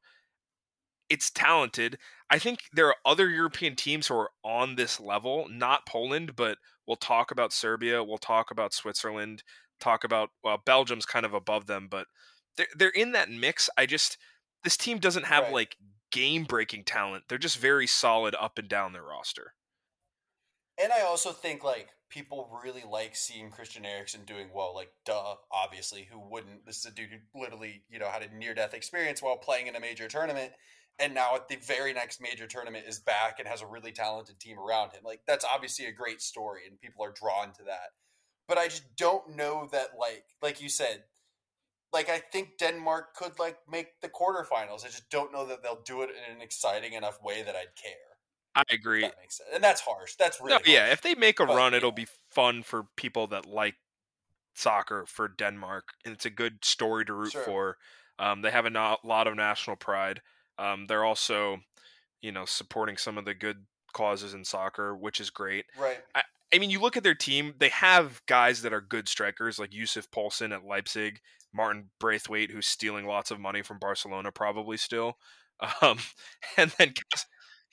It's talented. I think there are other European teams who are on this level, not Poland, but we'll talk about Serbia, we'll talk about Switzerland, talk about well, Belgium's kind of above them, but they're they're in that mix. I just this team doesn't have right. like game breaking talent. They're just very solid up and down their roster. And I also think like people really like seeing Christian Eriksen doing well. Like, duh, obviously, who wouldn't? This is a dude who literally, you know, had a near death experience while playing in a major tournament, and now at the very next major tournament is back and has a really talented team around him. Like, that's obviously a great story, and people are drawn to that. But I just don't know that, like, like you said, like I think Denmark could like make the quarterfinals. I just don't know that they'll do it in an exciting enough way that I'd care. I agree. That makes sense. And that's harsh. That's really no, yeah. If they make a but, run, it'll be fun for people that like soccer for Denmark, and it's a good story to root sure. for. Um, they have a no- lot of national pride. Um, they're also, you know, supporting some of the good causes in soccer, which is great. Right. I, I mean, you look at their team; they have guys that are good strikers, like Yussuf Poulsen at Leipzig. Martin Braithwaite, who's stealing lots of money from Barcelona, probably still. <laughs> Um, and then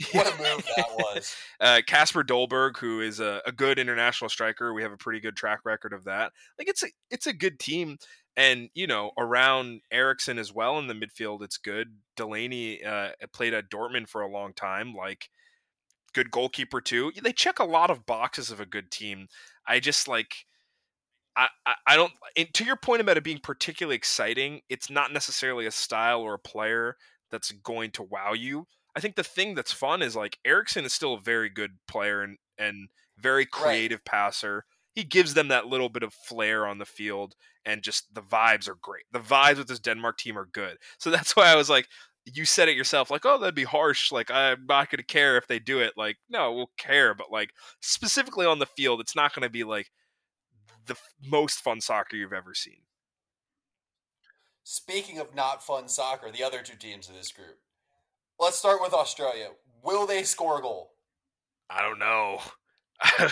<laughs> what a move that was. <laughs> Uh, Dolberg, who is a, a, good international striker, we have a pretty good track record of that. Like it's a it's a good team, and you know around Eriksen as well in the midfield, it's good. Delaney uh, played at Dortmund for a long time, like good goalkeeper too. They check a lot of boxes of a good team. I just like I, I, don't. to your point about it being particularly exciting, it's not necessarily a style or a player that's going to wow you. I think the thing that's fun is like Eriksen is still a very good player and and very creative right. passer. He gives them that little bit of flair on the field, and just the vibes are great. The vibes with this Denmark team are good. So <laughs> that's why I was like, you said it yourself, like, oh, that'd be harsh. Like, I'm not going to care if they do it. Like, no, we'll care, but like specifically on the field, it's not going to be like the most fun soccer you've ever seen. Speaking of not fun soccer, the other two teams in this group. Let's start with Australia. Will they score a goal? I don't know. <laughs>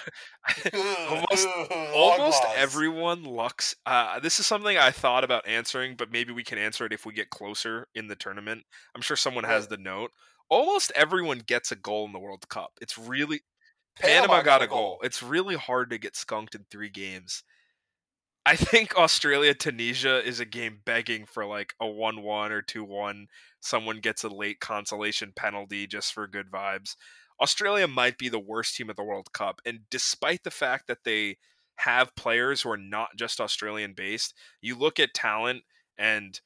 almost, almost everyone looks. Uh, this is something I thought about answering, but maybe we can answer it if we get closer in the tournament. I'm sure someone has the note. Almost everyone gets a goal in the World Cup. It's really Panama, Panama got, got, a goal. goal. It's really hard to get skunked in three games. I think <laughs> Australia Tunisia is a game begging for like a 1 1 or 2 1. Someone gets a late consolation penalty just for good vibes. Australia might be the worst team at the World Cup. And despite the fact that they have players who are not just Australian based, you look at talent and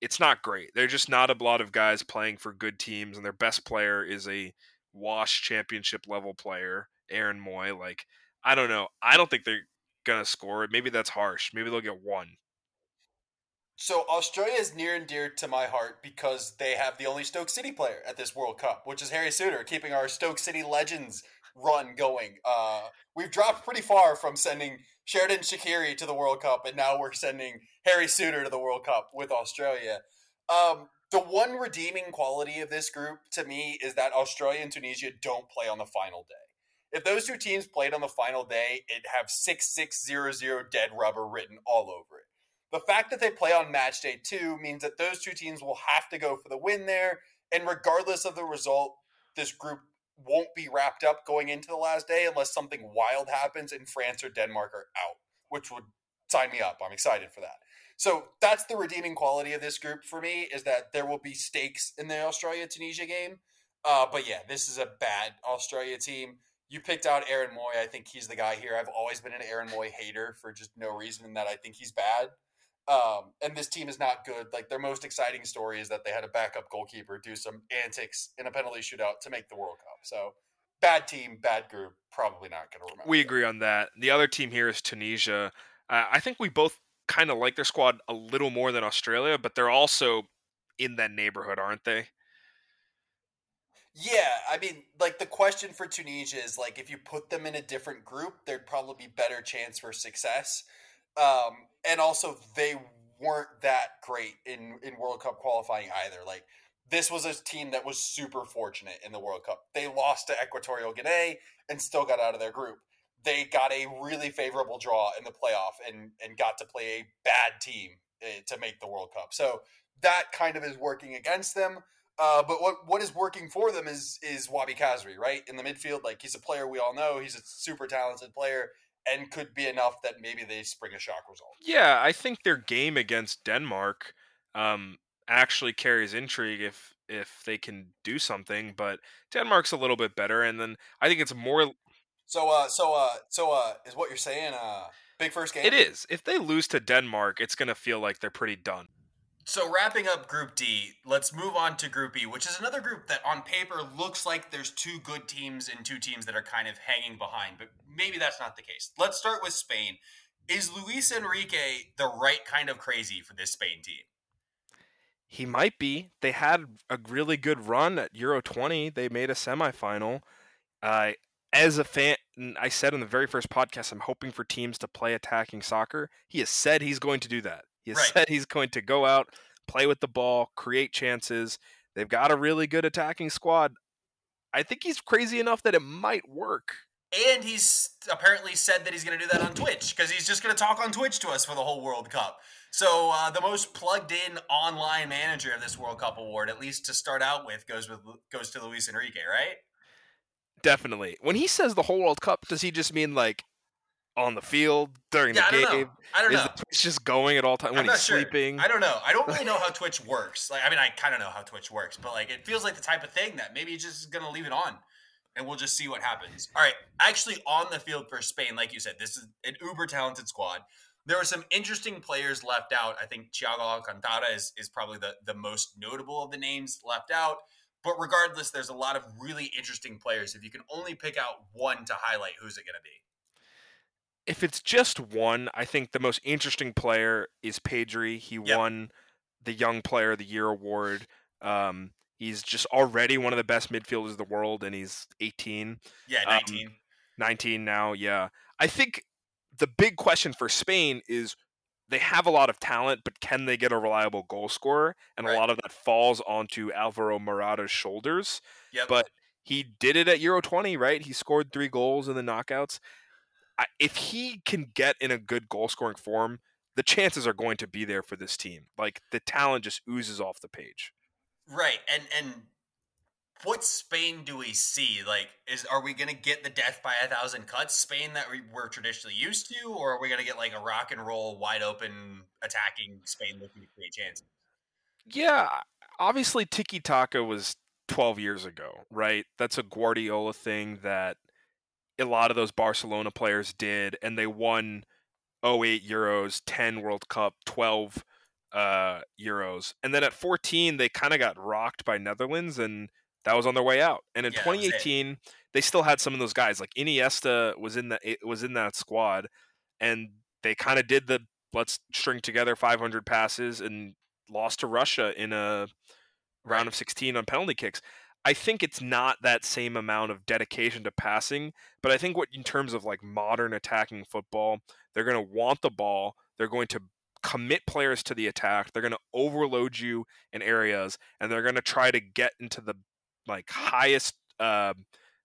it's not great. They're just not a lot of guys playing for good teams, and their best player is a wash championship level player, Aaron Mooy. Like, I don't know. I don't think they're gonna score it. Maybe that's harsh. Maybe they'll get one. So Australia is near and dear to my heart because they have the only Stoke City player at this World Cup, which is Harry Souttar, keeping our Stoke City legends run going. Uh, we've dropped pretty far from sending Xherdan Shaqiri to the World Cup, and now we're sending Harry Souttar to the World Cup with Australia. Um, the one redeeming quality of this group to me is that Australia and Tunisia don't play on the final day. If those two teams played on the final day, it'd have 6600 dead rubber written all over it. The fact that they play on match day two means that those two teams will have to go for the win there. And regardless of the result, this group won't be wrapped up going into the last day unless something wild happens and France or Denmark are out, which would sign me up. I'm excited for that. So that's the redeeming quality of this group for me is that there will be stakes in the Australia Tunisia game. Uh, but yeah, this is a bad Australia team. You picked out Aaron Mooy. I think he's the guy here. I've always been an Aaron Mooy hater for just no reason that I think he's bad. Um, and this team is not good. Like their most exciting story is that they had a backup goalkeeper do some antics in a penalty shootout to make the World Cup. So bad team, bad group. Probably not going to remember. We agree on that. The other team here is Tunisia. Uh, I think we both kind of like their squad a little more than Australia, but they're also in that neighborhood, aren't they? Yeah, I mean, like the question for Tunisia is like if you put them in a different group, there'd probably be better chance for success. Um, and also, they weren't that great in in World Cup qualifying either. Like this was a team that was super fortunate in the World Cup. They lost to Equatorial Guinea and still got out of their group. They got a really favorable draw in the playoff and and got to play a bad team uh, to make the World Cup. So that kind of is working against them. Uh, but what what is working for them is is Wahbi Khazri, right? In the midfield, like he's a player we all know. He's a super talented player and could be enough that maybe they spring a shock result. Yeah, I think their game against Denmark um, actually carries intrigue if if they can do something. But Denmark's a little bit better, and then I think it's more. So, uh, so, uh, so, uh, is what you're saying? Uh, big first game. It is. If they lose to Denmark, it's gonna feel like they're pretty done. So wrapping up Group D, let's move on to Group E, which is another group that on paper looks like there's two good teams and two teams that are kind of hanging behind, but maybe that's not the case. Let's start with Spain. Is Luis Enrique the right kind of crazy for this Spain team? He might be. They had a really good run at Euro 20. They made a semifinal. Uh, as a fan, I said in the very first podcast, I'm hoping for teams to play attacking soccer. He has said he's going to do that. He right. said he's going to go out, play with the ball, create chances. They've got a really good attacking squad. I think he's crazy enough that it might work. And he's apparently said that he's going to do that on Twitch because he's just going to talk on Twitch to us for the whole World Cup. So uh, the most plugged in online manager of this World Cup award, at least to start out with, goes with goes to Luis Enrique, right? Definitely. When he says the whole World Cup, does he just mean like on the field during yeah, the game? I don't know. I don't Is know. Twitch just going at all times when he's sure. sleeping? I don't know. I don't really <laughs> know how Twitch works. Like, I mean, I kind of know how Twitch works, but like, it feels like the type of thing that maybe he's just gonna leave it on, and we'll just see what happens. All right, actually, on the field for Spain, like you said, this is an uber talented squad. There were some interesting players left out. I think Thiago Alcantara is is probably the the most notable of the names left out. But regardless, there's a lot of really interesting players. If you can only pick out one to highlight, who's it going to be? if it's just one, I think the most interesting player is Pedri. He Yep. won the Young Player of the Year award. Um, he's just already one of the best midfielders in the world, and he's 18, Yeah, Um, 19. 19 now. Yeah, I think the big question for Spain is they have a lot of talent, but can they get a reliable goal scorer? And Right. a lot of that falls onto Alvaro Morata's shoulders. yep. But he did it at Euro 20, right? He scored three goals in the knockouts. I, if he can get in a good goal scoring form, the chances are going to be there for this team. Like the talent just oozes off the page. Right, and and what Spain do we see? Like, is are we going to get the death by a thousand cuts Spain that we, we're traditionally used to, or are we going to get like a rock and roll, wide open, attacking Spain looking to create chances? Yeah, obviously tiki taka was 12 years ago, right? That's a Guardiola thing that a lot of those Barcelona players did, and they won 08 Euros, 10 World Cup, 12 uh, Euros. And then at 14, they kind of got rocked by Netherlands, and that was on their way out. And in Yeah, that was it. 2018, they still had some of those guys. Like Iniesta was in that was in that squad, and they kind of did the let's string together 500 passes and lost to Russia in a round Right. of 16 on penalty kicks. I think it's not that same amount of dedication to passing, but I think what in terms of like modern attacking football, they're going to want the ball, they're going to commit players to the attack, they're going to overload you in areas and they're going to try to get into the like highest uh,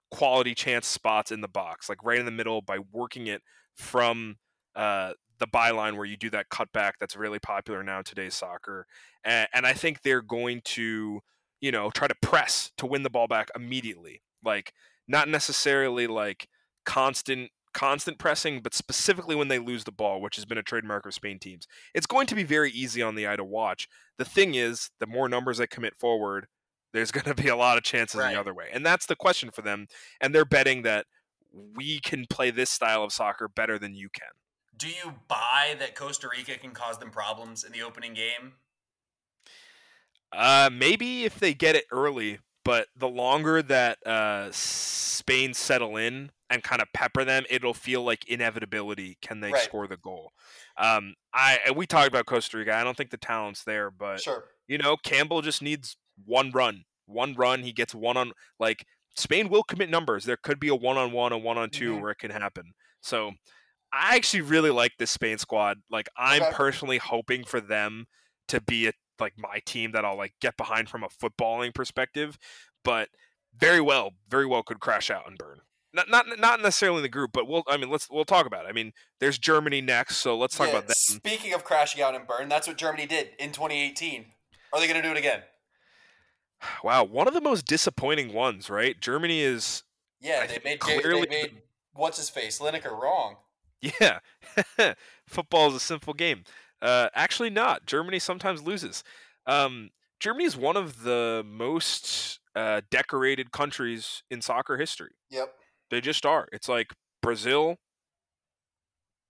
quality chance spots in the box, like right in the middle by working it from uh, the byline where you do that cutback that's really popular now in today's soccer. And, and I think they're going to, you know, try to press to win the ball back immediately. Like not necessarily like constant constant pressing, but specifically when they lose the ball, which has been a trademark of Spain teams. It's going to be very easy on the eye to watch. The thing is, the more numbers they commit forward, there's <laughs> going to be a lot of chances Right. the other way. And that's the question for them. And they're betting that we can play this style of soccer better than you can. do you buy that Costa Rica can cause them problems in the opening game? Uh, maybe if they get it early, but the longer that uh, Spain settle in and kind of pepper them, it'll feel like inevitability. Can they Right. score the goal? Um, I we talked about Costa Rica. I don't think the talent's there, but Sure. you know, Campbell just needs one run. One run, he gets one on like Spain will commit numbers. There could be a one on one, a one on 2 Mhm. where it can happen. So I actually really like this Spain squad. Like I'm Okay. personally hoping for them to be a, like my team that I'll like get behind from a footballing perspective, but very well, very well could crash out and burn. Not not not necessarily in the group, but we'll I mean let's we'll talk about it. I mean, there's Germany next, so let's talk Yeah, about that. Speaking of crashing out and burn, that's what Germany did in 2018. Are they going to do it again? <sighs> Wow, one of the most disappointing ones, right? Germany is Yeah, they made clearly they made what's his face Lineker wrong. <laughs> Yeah, <laughs> football is a simple game. Uh, actually, not. Germany sometimes loses. Um, Germany is one of the most uh, decorated countries in soccer history. Yep. They just are. It's like Brazil,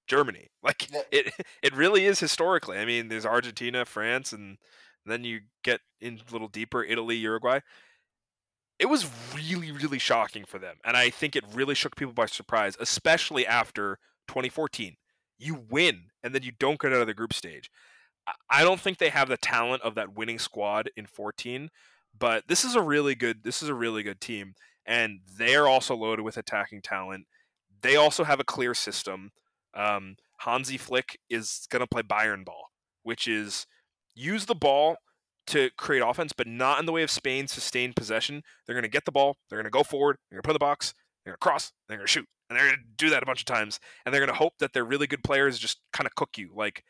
Germany. <laughs> Like it. It really is historically. I mean, there's Argentina, France, and then you get in a little deeper Italy, Uruguay. It was really, really shocking for them, and I think it really shook people by surprise, especially after 2014. You win, and then you don't get out of the group stage. I- I don't think they have the talent of that winning squad in 14, but this is a really good. This is a really good team, and they're also loaded with attacking talent. They also have a clear system. Um, Hansi Flick is going to play Bayern ball, which is use the ball to create offense, but not in the way of Spain's sustained possession. They're going to get the ball, they're going to go forward, they're going to put in the box, they're going to cross, they're going to shoot, and they're going to do that a bunch of times. And they're going to hope that their really good players just kind of cook you, like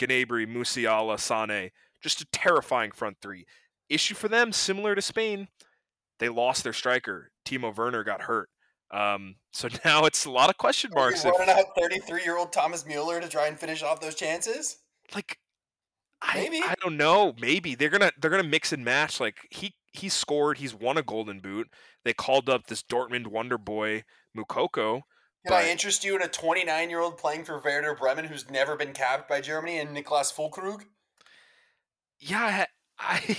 Gnabry, Musiala, Sane, just a terrifying front three. Issue for them, similar to Spain, they lost their striker. Timo Werner got hurt. Um, so <laughs> now it's a lot of question Are marks. you If, running out 33 year old Thomas Mueller to try and finish off those chances? like Maybe. I don't know. Maybe they're gonna they're gonna mix and match. Like he he scored. He's won a Golden Boot. They called up this Dortmund wonder boy Moukoko. Can I interest you in a 29 year old playing for Werder Bremen who's never been capped by Germany and Niklas Füllkrug? Yeah, I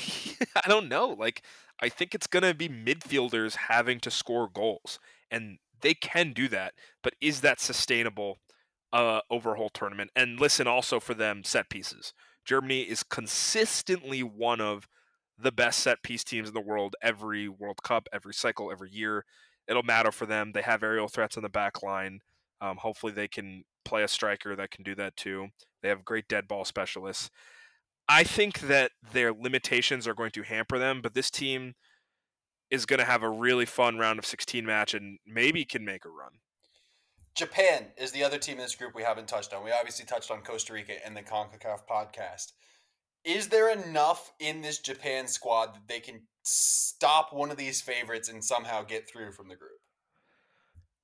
<laughs> I don't know. Like I think it's gonna be midfielders having to score goals, and they can do that. But is that sustainable uh, over a whole tournament? And listen, also for them, set pieces. Germany is consistently one of the best set piece teams in the world every World Cup, every cycle, every year. It'll matter for them. They have aerial threats on the back line. Um, hopefully, they can play a striker that can do that too. They have great dead ball specialists. I think that their limitations are going to hamper them, but this team is going to have a really fun round of 16 match and maybe can make a run. Japan is the other team in this group we haven't touched on. We obviously touched on Costa Rica in the CONCACAF podcast. Is there enough in this Japan squad that they can stop one of these favorites and somehow get through from the group?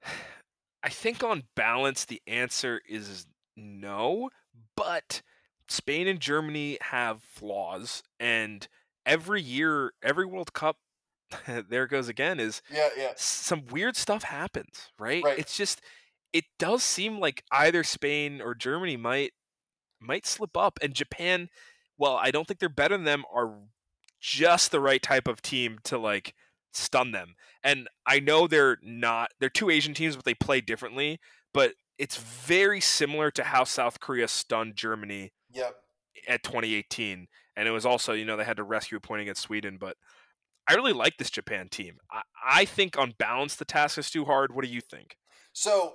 <sighs> I think on balance, the answer is no, but Spain and Germany have flaws, and every year, every World Cup, <laughs> there goes again, is Yeah, yeah. some weird stuff happens, right? Right. It's just it does seem like either Spain or Germany might might slip up and Japan, well, I don't think they're better than them are just the right type of team to like stun them. And I know they're not they're two Asian teams but they play differently, but it's very similar to how South Korea stunned Germany Yep. at 2018 and it was also you know they had to rescue a point against sweden but i really like this japan team i, I think on balance the task is too hard what do you think So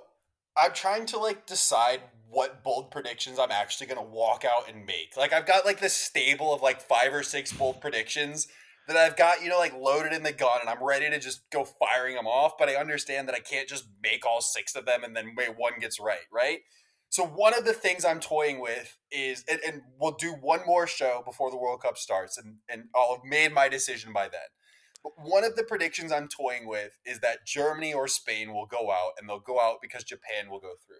I'm trying to like decide what bold predictions I'm actually gonna walk out and make. Like I've got like this stable of like five or six bold predictions that I've got, you know, like loaded in the gun and I'm ready to just go firing them off, but I understand that I can't just make all six of them and then wait one gets right, right? So one of the things I'm toying with is and, and we'll do one more show before the World Cup starts and, and I'll have made my decision by then. One of the predictions I'm toying with is that Germany or Spain will go out, and they'll go out because Japan will go through.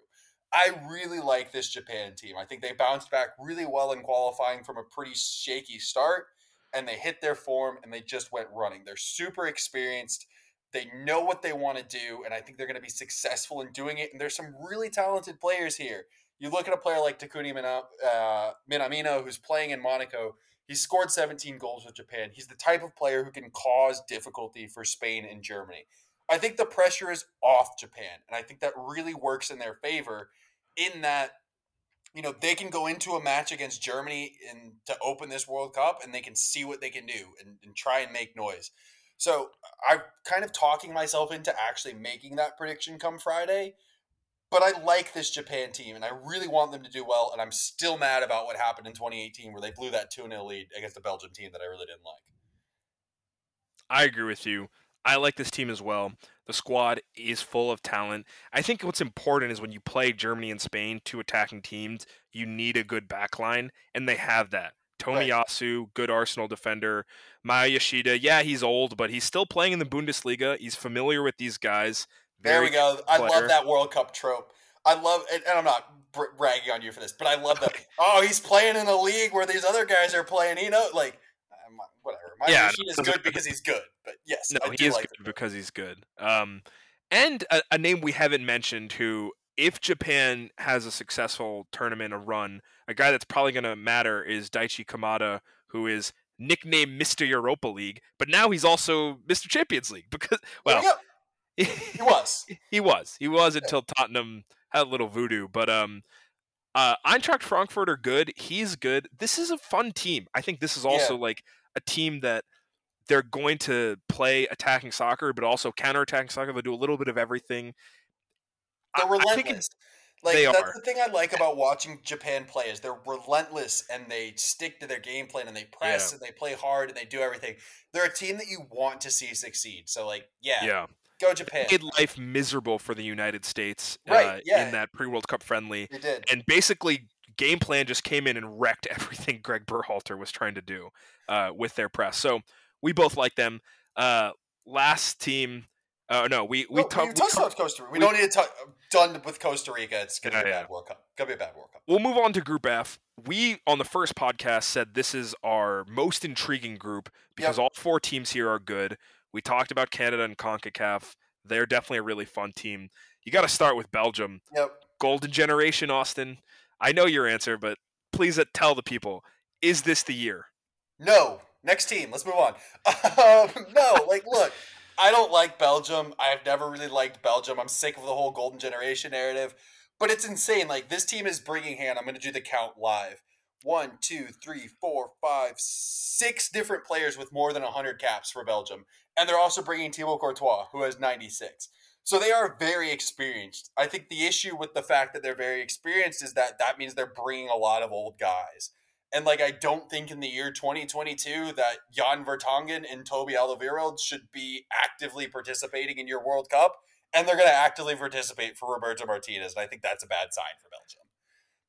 I really like this Japan team. I think they bounced back really well in qualifying from a pretty shaky start, and they hit their form and they just went running. They're super experienced. They know what they want to do, and I think they're going to be successful in doing it. And there's some really talented players here. You look at a player like Takumi uh, Minamino, who's playing in Monaco. He scored 17 goals with Japan. He's the type of player who can cause difficulty for Spain and Germany. I think the pressure is off Japan, and I think that really works in their favor. In that, you know, they can go into a match against Germany and to open this World Cup, and they can see what they can do and, and try and make noise. So I'm kind of talking myself into actually making that prediction come Friday. But I like this Japan team, and I really want them to do well. And I'm still mad about what happened in 2018, where they blew that 2 0 lead against the Belgian team that I really didn't like. I agree with you. I like this team as well. The squad is full of talent. I think what's important is when you play Germany and Spain, two attacking teams, you need a good backline, and they have that. Tomiyasu, right. good Arsenal defender. Maya Yoshida, yeah, he's old, but he's still playing in the Bundesliga. He's familiar with these guys. There we go. I love that World Cup trope. I love and I'm not bragging on you for this, but I love that. <laughs> oh, he's playing in a league where these other guys are playing. You know, like whatever. My yeah, machine is good because he's good, but yes, no, he is like good because he's good. Um, and a, a name we haven't mentioned who, if Japan has a successful tournament, a run, a guy that's probably going to matter is Daichi Kamada, who is nicknamed Mr. Europa League, but now he's also Mr. Champions League because well, <laughs> he was. he was. He was until Tottenham had a little voodoo. But um, uh, Eintracht Frankfurt are good. He's good. This is a fun team. I think this is also yeah. like a team that they're going to play attacking soccer, but also counter-attacking soccer. They do a little bit of everything. They're relentless. Like they that's are. the thing I like about watching Japan play is they're relentless and they stick to their game plan and they press yeah. and they play hard and they do everything. They're a team that you want to see succeed. So like, yeah, yeah, Go Japan. Made life miserable for the United States uh, right, uh, yeah. in that pre World Cup friendly. It did. And basically, game plan just came in and wrecked <laughs> everything Greg Berhalter was trying to do uh, with their press. So we both like them. Uh, last team. Uh, no, we we, no, talk, we touched on Costa Rica. We, we, don't need to talk done with Costa Rica. It's gonna yeah, be a bad yeah. World Cup. Gonna be a bad World Cup. We'll move on to Group F. We on the first podcast said this is our most intriguing group because yep. all four teams here are good. We talked about Canada and Concacaf. They're definitely a really fun team. You got to start with Belgium. Yep. Golden generation, Austin. I know your answer, but please uh, tell the people: Is this the year? No. Next team. Let's move on. <laughs> Um, no, like, look, I don't like Belgium. I've never really liked Belgium. I'm sick of the whole golden generation narrative. But it's insane. Like this team is bringing hand. I'm going to do the count live. One, two, three, four, five, six different players with more than 100 caps for Belgium and they're also bringing Thibaut Courtois, who has 96. So they are very experienced. I think the issue with the fact that they're very experienced is that that means they're bringing a lot of old guys. And like I don't think in the year 2022 that Jan Vertonghen and Toby Alderweireld should be actively participating in your World Cup, and they're going to actively participate for Roberto Martinez, and I think that's a bad sign for Belgium.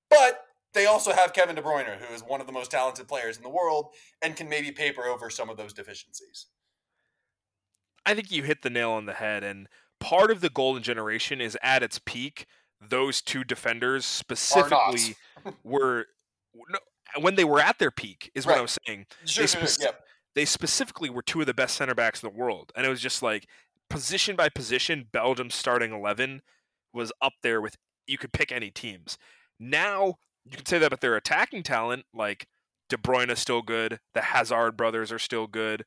But they also have Kevin De Bruyne, who is one of the most talented players in the world and can maybe paper over some of those deficiencies. I think you hit the nail on the head. And part of the golden generation is at its peak. Those two defenders specifically were no, when they were at their peak, is right. what I was saying. Sure, they, spe- they specifically were two of the best center backs in the world, and it was just like position by position, Belgium's starting eleven was up there with you could pick any teams. Now you can say that, but their attacking talent, like De Bruyne, is still good. The Hazard brothers are still good.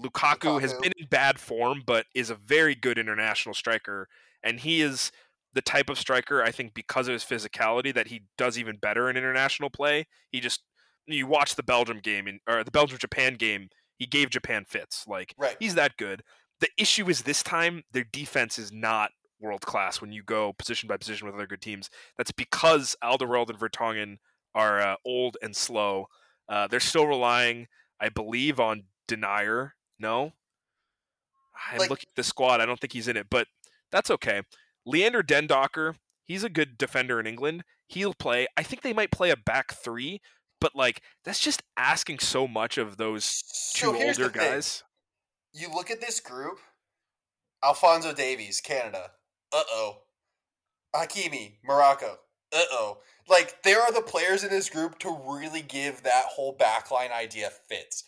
Lukaku, Lukaku, has been in bad form, but is a very good international striker, and he is the type of striker I think because of his physicality that he does even better in international play. He just you watch the Belgium game in, or the Belgium Japan game, he gave Japan fits. Like right. he's that good. The issue is this time their defense is not world class when you go position by position with other good teams. That's because Alderweireld and Vertonghen are uh, old and slow. Uh, they're still relying, I believe, on Denayer no. I'm like, looking at the squad. I don't think he's in it, but that's okay. Leander Dendoncker, he's a good defender in England. He'll play. I think they might play a back three, but like that's just asking so much of those two so older guys. You look at this group: Alfonso Davies, Canada. Uh oh. Hakimi, Morocco. Uh oh. Like there are the players in this group to really give that whole backline idea fits.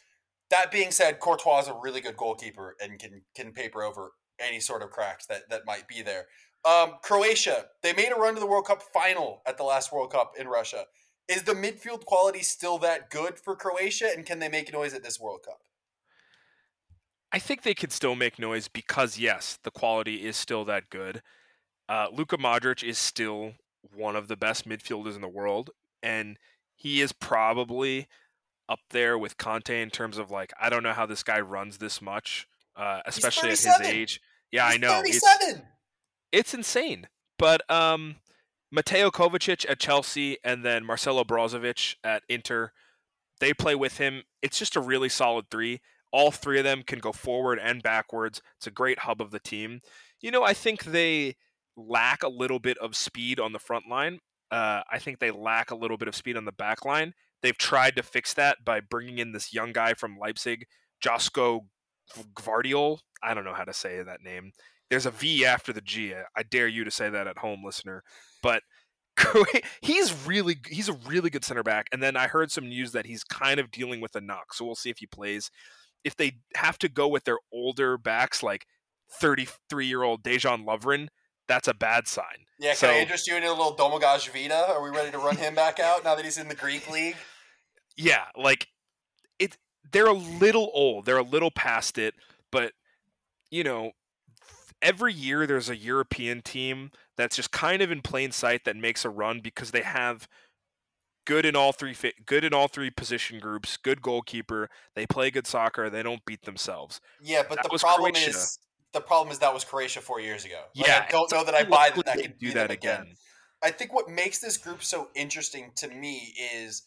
That being said, Courtois is a really good goalkeeper and can can paper over any sort of cracks that that might be there. Um, Croatia, they made a run to the World Cup final at the last World Cup in Russia. Is the midfield quality still that good for Croatia, and can they make noise at this World Cup? I think they could still make noise because yes, the quality is still that good. Uh, Luka Modric is still one of the best midfielders in the world, and he is probably up there with Kante in terms of like I don't know how this guy runs this much, uh, especially at his age. Yeah, He's I know. It's, 37. it's insane. But um, Mateo Kovacic at Chelsea and then Marcelo Brozovic at Inter, they play with him. It's just a really solid three. All three of them can go forward and backwards. It's a great hub of the team. You know, I think they lack a little bit of speed on the front line. Uh, I think they lack a little bit of speed on the back line. They've tried to fix that by bringing in this young guy from Leipzig, Josko Gvardiol. I don't know how to say that name. There's a V after the G. I dare you to say that at home, listener. But <laughs> he's really he's a really good center back. And then I heard some news that he's kind of dealing with a knock, so we'll see if he plays. If they have to go with their older backs, like 33 year old Dejan Lovren, that's a bad sign. Yeah, can So- I interest you in a little Domagoj Vida? Are we ready to run him back out now that he's in the Greek league? yeah, like it they're a little old. They're a little past it, but you know, every year there's a European team that's just kind of in plain sight that makes a run because they have good in all three good in all three position groups, good goalkeeper, they play good soccer, they don't beat themselves. Yeah, but That the problem Croatia. is the problem is that was Croatia four years ago. Like, Yeah, I don't know that I buy that I could do that again. again. I think what makes this group so interesting to me is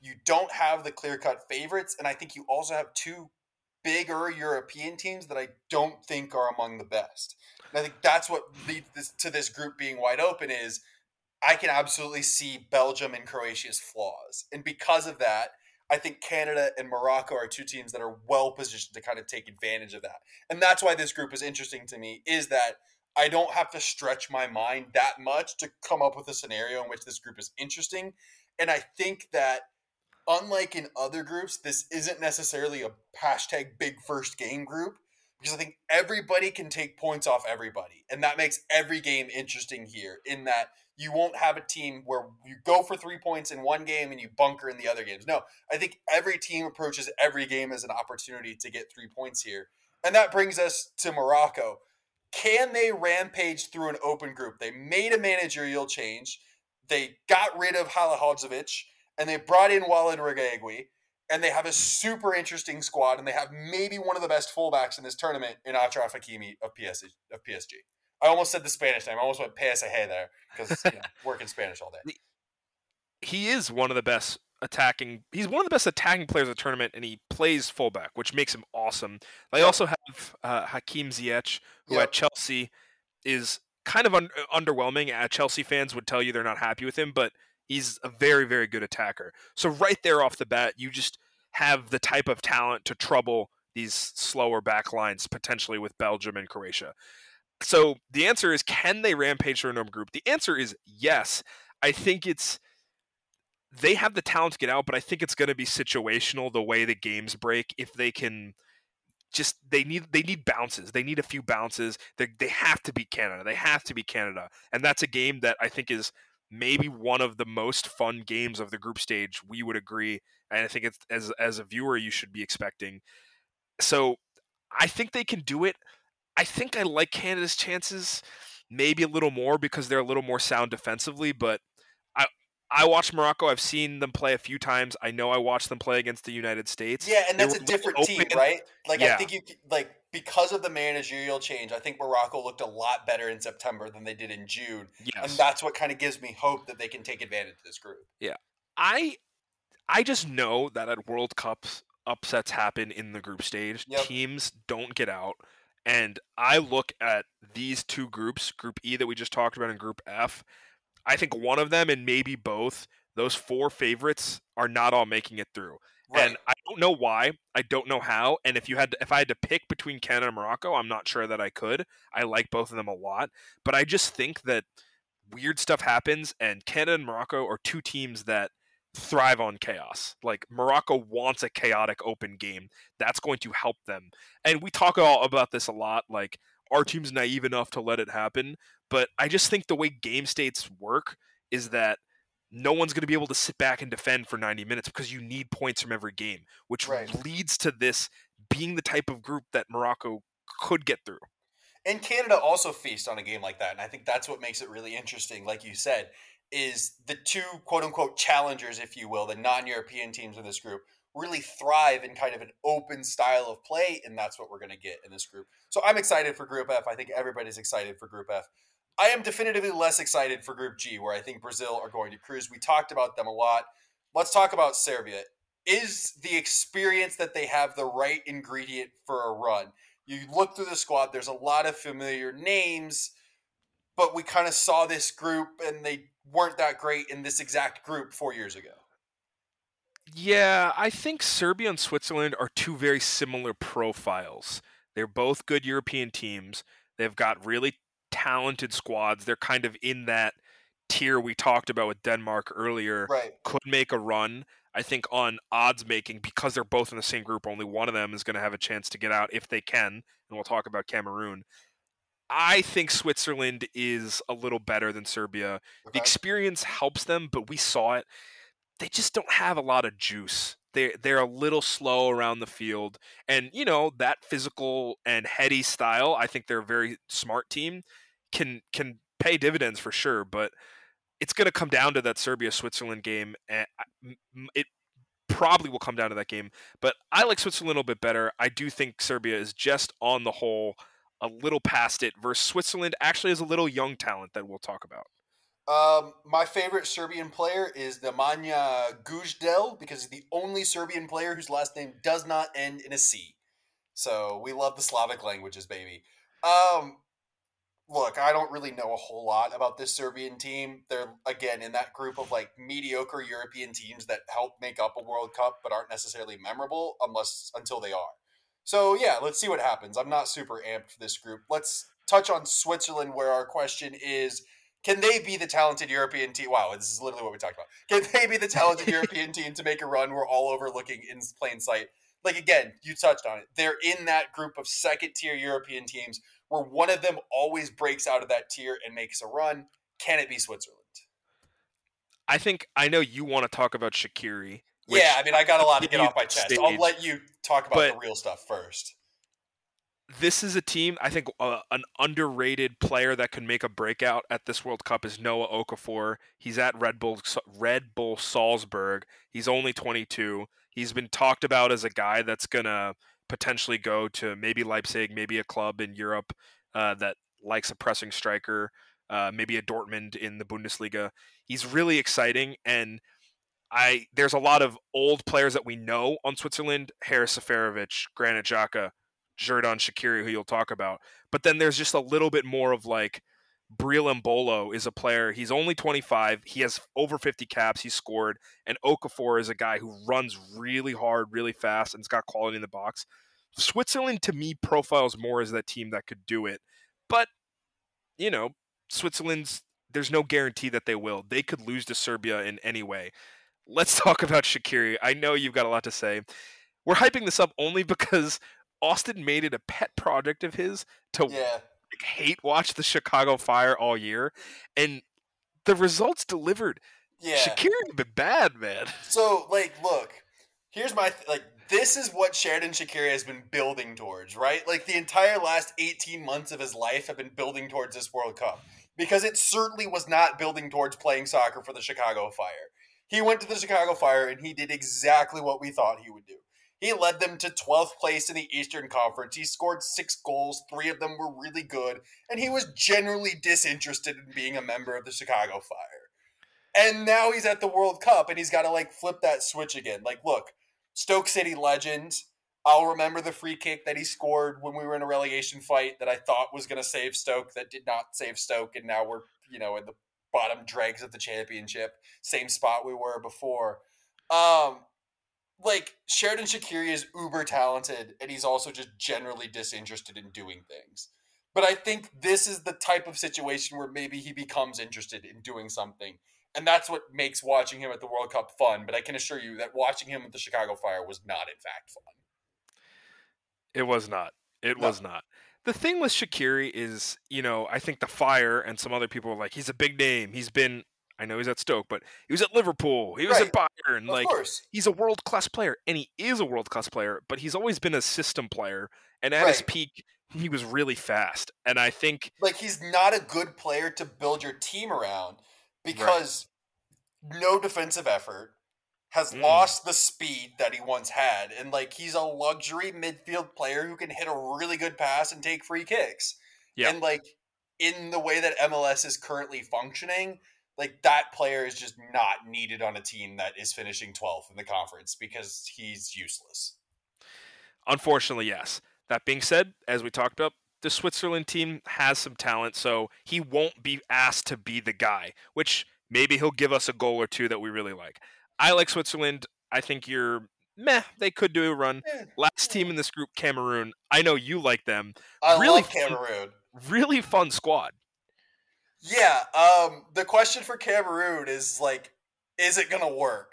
you don't have the clear cut favorites, and I think you also have two bigger European teams that I don't think are among the best. And I think that's what leads this, to this group being wide open is I can absolutely see Belgium and Croatia's flaws. And because of that, I think Canada and Morocco are two teams that are well positioned to kind of take advantage of that. And that's why this group is interesting to me is that I don't have to stretch my mind that much to come up with a scenario in which this group is interesting. And I think that unlike in other groups, this isn't necessarily a hashtag big first game group because I think everybody can take points off everybody. And that makes every game interesting here in that you won't have a team where you go for three points in one game and you bunker in the other games. No, I think every team approaches every game as an opportunity to get three points here. And that brings us to Morocco. Can they rampage through an open group? They made a managerial change. They got rid of Halilhodzic and they brought in Walid Regragui. And they have a super interesting squad, and they have maybe one of the best fullbacks in this tournament in Achraf Hakimi of PSG. Of PSG. I almost said the Spanish name. I almost went PSG there because you know, <laughs> working Spanish all day. he is one of the best attacking. He's one of the best attacking players of the tournament, and he plays fullback, which makes him awesome. They also have uh, Hakim Ziyech, who Yep. at Chelsea is kind of un- underwhelming. Uh, Chelsea fans would tell you they're not happy with him, but he's a very, very good attacker. So right there off the bat, you just have the type of talent to trouble these slower back lines potentially with Belgium and Croatia. So the answer is can they rampage through a number group? The answer is yes. I think it's they have the talent to get out, but I think it's going to be situational the way the games break. If they can just they need they need bounces. They need a few bounces. They they have to beat Canada. They have to beat Canada, and that's a game that I think is maybe one of the most fun games of the group stage. We would agree, and I think it's as as a viewer you should be expecting. So I think they can do it. I think I like Canada's chances maybe a little more because they're a little more sound defensively, but I I watched Morocco. I've seen them play a few times. I know I watched them play against the United States. Yeah, and that's a different open. team, right? Like I think you like because of the managerial change, I think Morocco looked a lot better in September than they did in June, and that's what kind of gives me hope that they can take advantage of this group. Yeah. I I just know that at World Cups upsets happen in the group stage. Yep. Teams don't get out. And I look at these two groups, Group E that we just talked about and Group F. I think one of them and maybe both, those four favorites are not all making it through. Right. And I don't know why. I don't know how. And if you had to, if I had to pick between Canada and Morocco, I'm not sure that I could. I like both of them a lot, but I just think that weird stuff happens and Canada and Morocco are two teams that thrive on chaos. Like Morocco wants a chaotic open game. That's going to help them. And we talk all about this a lot like our team's naive enough to let it happen, But I just think the way game states work is that no one's going to be able to sit back and defend for 90 minutes because you need points from every game, which Right. leads to this being the type of group that Morocco could get through. And Canada also feast on a game like that. And I think that's what makes it really interesting, like you said, is the two quote unquote challengers, if you will, the non European teams in this group really thrive in kind of an open style of play. And that's what we're going to get in this group. So I'm excited for Group F. I think everybody's excited for Group F. I am definitively less excited for Group G, where I think Brazil are going to cruise. We talked about them a lot. Let's talk about Serbia. Is the experience that they have the right ingredient for a run? You look through the squad, there's a lot of familiar names, but we kind of saw this group and they weren't that great in this exact group four years ago. Yeah, I think Serbia and Switzerland are two very similar profiles. They're both good European teams. They've got really talented squads. They're kind of in that tier we talked about with Denmark earlier. Right. Could make a run. I think on odds making, because they're both in the same group, only one of them is going to have a chance to get out if they can. And we'll talk about Cameroon. I think Switzerland is a little better than Serbia. The experience helps them, but we saw it. They just don't have a lot of juice. They they're a little slow around the field, and you know that physical and heady style. I think they're a very smart team. Can can pay dividends for sure, but it's going to come down to that Serbia Switzerland game, and it probably will come down to that game. But I like Switzerland a little bit better. I do think Serbia is just on the whole a little past it. Versus Switzerland actually has a little young talent that we'll talk about. Um, my favorite Serbian player is Nemanja Gudelj because he's the only Serbian player whose last name does not end in a C. So we love the Slavic languages, baby. Um, look, I don't really know a whole lot about this Serbian team. They're again in that group of like mediocre European teams that help make up a World Cup but aren't necessarily memorable unless until they are. So yeah, let's see what happens. I'm not super amped for this group. Let's touch on Switzerland where our question is can they be the talented European team? Wow, this is literally what we talked about. Can they be the talented <laughs> European team to make a run? We're all overlooking in plain sight. Like again, you touched on it. They're in that group of second tier European teams where one of them always breaks out of that tier and makes a run. Can it be Switzerland? I think I know you want to talk about Shaqiri. which yeah, I mean, I got a lot to get off my chest. I'll let you talk about the real stuff first. This is a team I think uh, an underrated player that could make a breakout at this World Cup is Noah Okafor. He's at Red Bull Red Bull Salzburg. He's only 22. He's been talked about as a guy that's gonna potentially go to maybe Leipzig, maybe a club in Europe uh, that likes a pressing striker, uh, maybe a Dortmund in the Bundesliga. He's really exciting and. I there's a lot of old players that we know on Switzerland: Haris Seferovic, Granit Xhaka, Xherdan Shaqiri, who you'll talk about. But then there's just a little bit more of like Breel Embolo is a player. He's only 25. He has over 50 caps. He's scored. And Okafor is a guy who runs really hard, really fast, and has got quality in the box. Switzerland, to me, profiles more as that team that could do it. But, you know, Switzerland's, there's no guarantee that they will. They could lose to Serbia in any way. Let's <laughs> talk about Shaqiri. I know you've got a lot to say. We're hyping this up only because Austin made it a pet project of his to Yeah. like, hate watch the Chicago Fire all year, and the results delivered. Yeah. Shaqiri been bad, man. So, like, look, here's my th- like. This is what Xherdan Shaqiri has been building towards, right? Like the entire last 18 months of his life have been building towards this World Cup because it certainly was not building towards playing soccer for the Chicago Fire. He went to the Chicago Fire and he did exactly what we thought he would do. He led them to 12th place in the Eastern Conference. He scored six goals, three of them were really good, and he was generally disinterested in being a member of the Chicago Fire. And now he's at the World Cup and he's got to like flip that switch again. Like, look, Stoke City legend. I'll remember the free kick that he scored when we were in a relegation fight that I thought was going to save Stoke that did not save Stoke. And now we're, you know, in the bottom dregs of the championship, same spot we were before. Um, like Xherdan Shaqiri is uber talented and he's also just generally disinterested in doing things. But I think this is the type of situation where maybe he becomes interested in doing something. And that's what makes watching him at the World Cup fun. But I can assure you that watching him at the Chicago Fire was not, in fact, fun. It was not. It No. was not. The thing with Shaqiri is, you know, I think the Fire and some other people are like, he's a big name. He's been, I know he's at Stoke, but he was at Liverpool. He was Right. at Bayern. Of like, course. he's a world class player, and he is a world class player. But he's always been a system player, and at his peak, he was really fast. And I think Like he's not a good player to build your team around because no defensive effort has Mm. lost the speed that he once had and like he's a luxury midfield player who can hit a really good pass and take free kicks. Yeah. And like in the way that MLS is currently functioning, like that player is just not needed on a team that is finishing 12th in the conference because he's useless. Unfortunately, yes. That being said, as we talked about, the Switzerland team has some talent, so he won't be asked to be the guy, which maybe he'll give us a goal or two that we really like. I like Switzerland. I think you're meh. They could do a run. Eh, Last team in this group, Cameroon. I know you like them. I Really love fun- Cameroon. Really fun squad. Yeah, um, the question for Cameroon is like, is it gonna work?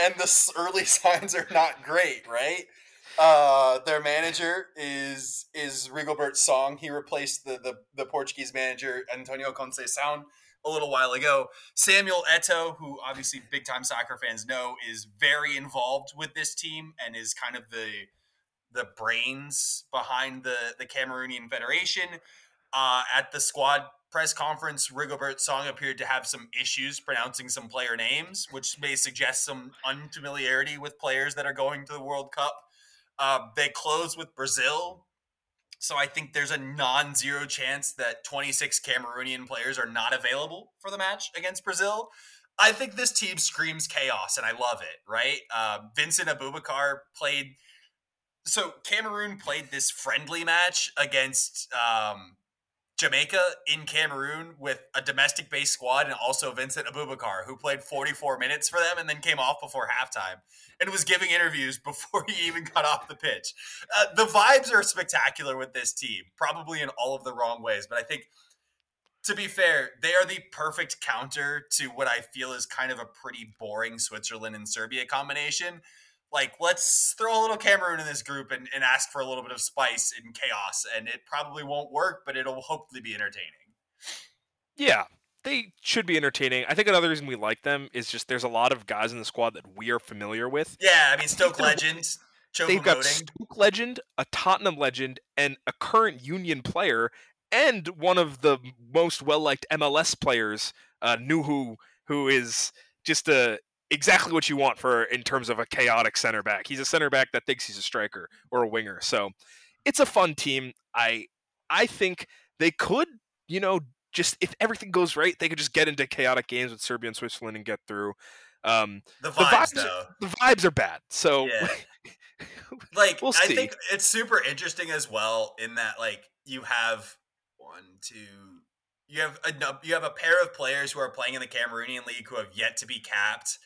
And the early <laughs> signs are not great, right? Uh, their manager is is Rigobert Song. He replaced the, the the Portuguese manager Antonio Conceição a little while ago. Samuel Eto'o, who obviously big time soccer fans know, is very involved with this team and is kind of the the brains behind the the Cameroonian Federation. Uh, at the squad press conference, Rigobert Song appeared to have some issues pronouncing some player names, which may suggest some unfamiliarity with players that are going to the World Cup. Uh, they close with Brazil, so I think there's a non-zero chance that 26 Cameroonian players are not available for the match against Brazil. I think this team screams chaos, and I love it. Right? Uh, Vincent Aboubakar played. So Cameroon played this friendly match against um, Jamaica in Cameroon with a domestic based squad and also Vincent Aboubakar, who played 44 minutes for them and then came off before halftime and was giving interviews <laughs> before he even got off the pitch. Uh, the vibes are spectacular with this team, probably in all of the wrong ways, but I think. To be fair, they are the perfect counter to what I feel is kind of a pretty boring Switzerland and Serbia combination like let's throw a little Cameroon in this group and, and ask for a little bit of spice and chaos and it probably won't work but it'll hopefully be entertaining Yeah, they should be entertaining. I think another reason we like them is just there's a lot of guys in the squad that we are familiar with. yeah i mean stoke They've They've got. Stoke legend, a Tottenham legend, and a current Union player, and one of the most well liked MLS players, uh, Nouhou, who is just a exactly what you want for in terms of a chaotic center back. He's a center back that thinks he's a striker or a winger. So it's a fun team. I I think they could, you know, just if everything goes right, they could just get into chaotic games with Serbia and Switzerland and get through. Um, the the vibes, vibes- though the vibes are bad, so Yeah. <laughs> like We'll i think it's super interesting as well in that like you have one two you have a you have a pair of players who are playing in the cameroonian league who have yet to be capped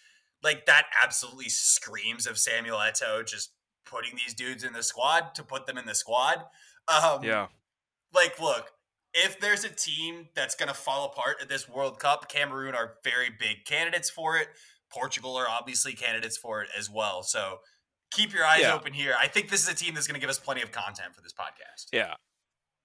like that absolutely screams of samuel eto'o just putting these dudes in the squad to put them in the squad um yeah. like look if there's a team that's going to fall apart at this world cup cameroon are very big candidates for it portugal are obviously candidates for it as well so keep your eyes Yeah. open here i think this is a team that's going to give us plenty of content for this podcast Yeah.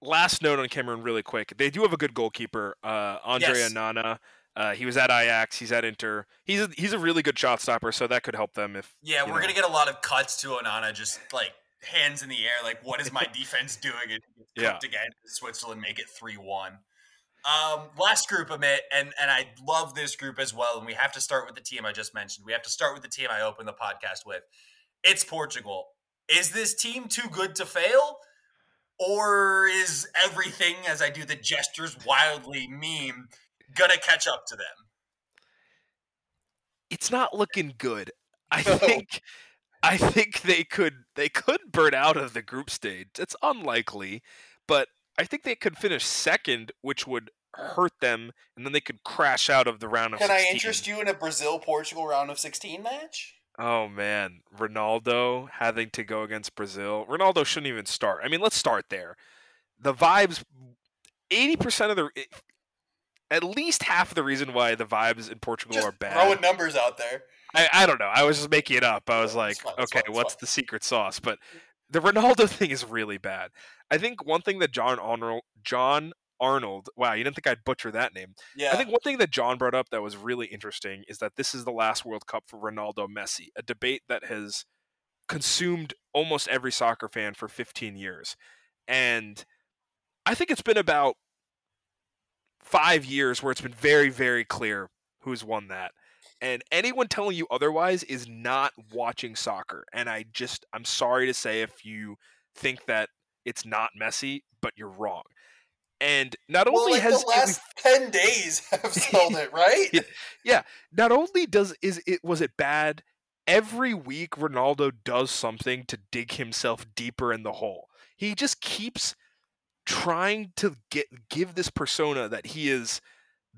Last note on Cameroon, really quick. They do have a good goalkeeper, uh, Andre Yes. Onana. Uh, he was at Ajax. He's at Inter. He's a, he's a really good shot stopper, so that could help them if yeah we're know. going to get a lot of cuts to onana just like hands in the air like what is my <laughs> defense doing gets Yeah. again switzerland make it 3-1 um, last group, Amit, and and I love this group as well. And we have to start with the team I just mentioned. We have to start with the team I opened the podcast with. It's Portugal. Is this team too good to fail, or is everything, as I do the gestures wildly meme, gonna catch up to them? it's not looking good. I No. think I think they could they could burn out of the group stage. It's unlikely, but I think they could finish second, which would hurt them, and then they could crash out of the round of Can I interest you in a Brazil Portugal round of sixteen match? Oh man, Ronaldo having to go against Brazil. Ronaldo shouldn't even start. I mean, let's start there. The vibes, eighty percent of the, at least half of the reason why the vibes in Portugal Just are bad. throwing numbers out there. I, I don't know. I was just making it up. I was Yeah, like, fine, okay, fine, what's fine. the secret sauce? But the Ronaldo <laughs> thing is really bad. I think one thing that John Arnold, John Arnold, wow, you didn't think I'd butcher that name. Yeah. I think one thing that John brought up that was really interesting is that this is the last World Cup for Ronaldo Messi, a debate that has consumed almost every soccer fan for 15 years. And I think it's been about five years where it's been very, very clear who's won that. And anyone telling you otherwise is not watching soccer. And I just, I'm sorry to say if you think that it's not Messi, but you're wrong. And not well, only like has the last <laughs> ten days have sold it, right? <laughs> Yeah. yeah, not only does is it was it bad, every week Ronaldo does something to dig himself deeper in the hole. He just keeps trying to get give this persona that he is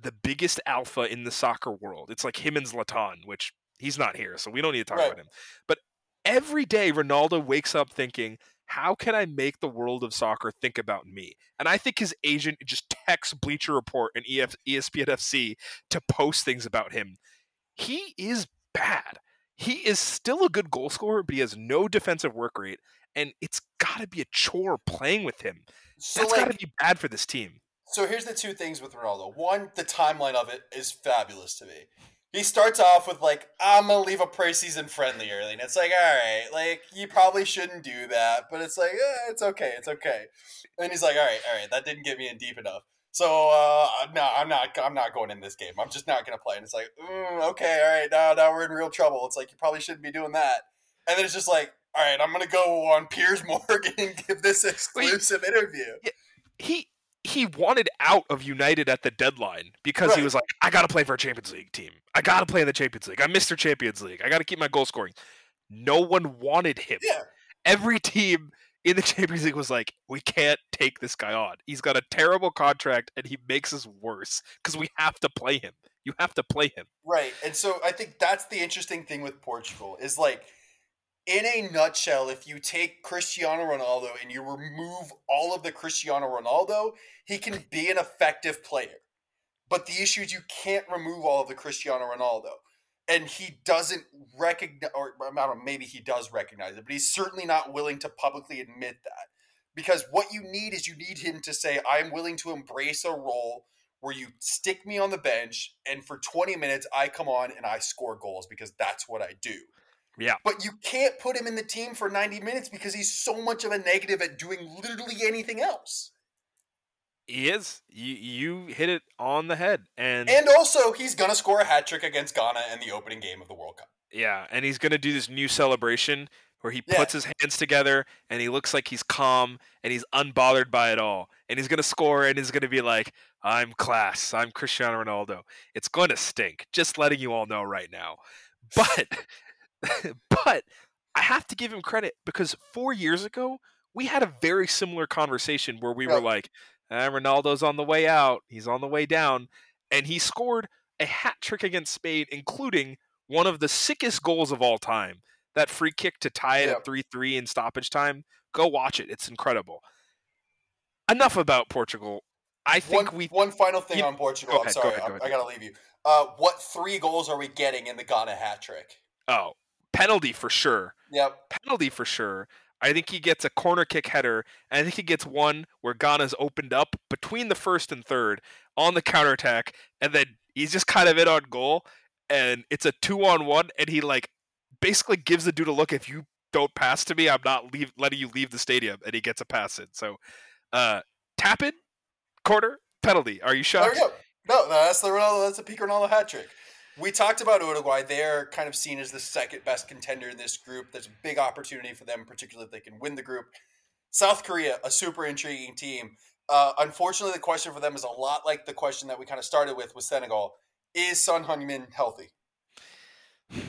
the biggest alpha in the soccer world. It's like him and Zlatan, which he's not here, so we don't need to talk Right. about him. But every day Ronaldo wakes up thinking, how can I make the world of soccer think about me? And I think his agent just texts Bleacher Report and EF, ESPN FC to post things about him. He is bad. He is still a good goal scorer, but he has no defensive work rate, and it's got to be a chore playing with him. So That's like, got to be bad for this team. So here's the two things with Ronaldo. One, the timeline of it is fabulous to me. He starts off with like, I'm gonna leave a preseason friendly early, and it's like, all right, like you probably shouldn't do that, but it's like, eh, it's okay, it's okay. And he's like, all right, all right, that didn't get me in deep enough. So uh, no, I'm not, I'm not going in this game. I'm just not gonna play. And it's like, mm, okay, all right, now, now we're in real trouble. It's like you probably shouldn't be doing that. And then it's just like, all right, I'm gonna go on Piers <laughs> Morgan and give this exclusive interview. he he wanted out of United at the deadline because he was like, I gotta play for a Champions League team. I gotta play in the Champions League. I'm Mr. Champions League. I gotta keep my goal scoring. No one wanted him. Yeah. Every team in the <laughs> Champions League was like, we can't take this guy on. He's got a terrible contract and he makes us worse because we have to play him. You have to play him. Right. And so I think that's the interesting thing with Portugal is like in a nutshell, if you take Cristiano Ronaldo and you remove all of the Cristiano Ronaldo, he can be an effective player. But the issue is you can't remove all of the Cristiano Ronaldo. And he doesn't recognize, or I don't know, maybe he does recognize it, but he's certainly not willing to publicly admit that. Because what you need is you need him to say, I'm willing to embrace a role where you stick me on the bench and for 20 minutes I come on and I score goals because that's what I do. Yeah. But you can't put him in the team for 90 minutes because he's so much of a negative at doing literally anything else. He is. You you hit it on the head. And, And also, he's going to score a hat trick against Ghana in the opening game of the World Cup. yeah, and he's gonna do this new celebration where he Yeah. puts his hands together and he looks like he's calm and he's unbothered by it all. And he's gonna score and he's gonna be like, I'm class, I'm Cristiano Ronaldo. It's gonna stink. Just letting you all know right now. But <laughs> but I have to give him credit because four years ago we had a very similar conversation where we were like, ah, Ronaldo's on the way out, he's on the way down, and he scored a hat trick against Spain, including one of the sickest goals of all time. That free kick to tie it at 3 3 in stoppage time. Go watch it. It's incredible. Enough about Portugal. I think One, we. one final thing you- on Portugal. go I'm ahead, go sorry, ahead, go I. I got to leave you. Uh, what three goals are we getting in the Ghana hat trick? Oh, penalty for sure. Yep. penalty for sure. I think he gets a corner kick header, and I think he gets one where Ghana's opened up between the first and third on the counterattack, and then he's just kind of in on goal, and it's a two on one, and he like basically gives the dude a look. If you don't pass to me, I'm not leave, letting you leave the stadium, and he gets a pass in. So, uh, tap in, corner, penalty. Are you shocked? There we go. No, no, that's the Ronaldo. That's a peak Ronaldo hat trick. We talked about Uruguay. They're kind of seen as the second best contender in this group. There's a big opportunity for them, particularly if they can win the group. South Korea, a super intriguing team. Uh, unfortunately, the question for them is a lot like the question that we kind of started with with Senegal. Is Son Heung-min healthy?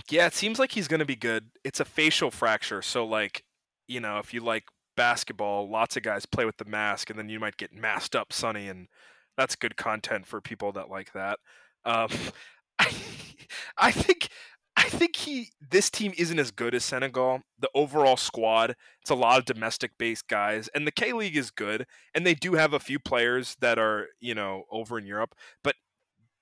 Yeah, it seems like he's going to be good. It's a facial fracture, so like, you know, if you like basketball, lots of guys play with the mask, and then you might get masked up, Sonny, and that's good content for people that like that. Um, <laughs> I, think, I think he, this team isn't as good as Senegal. The overall squad, it's a lot of domestic-based guys, and the K League is good, and they do have a few players that are, you know, over in Europe, but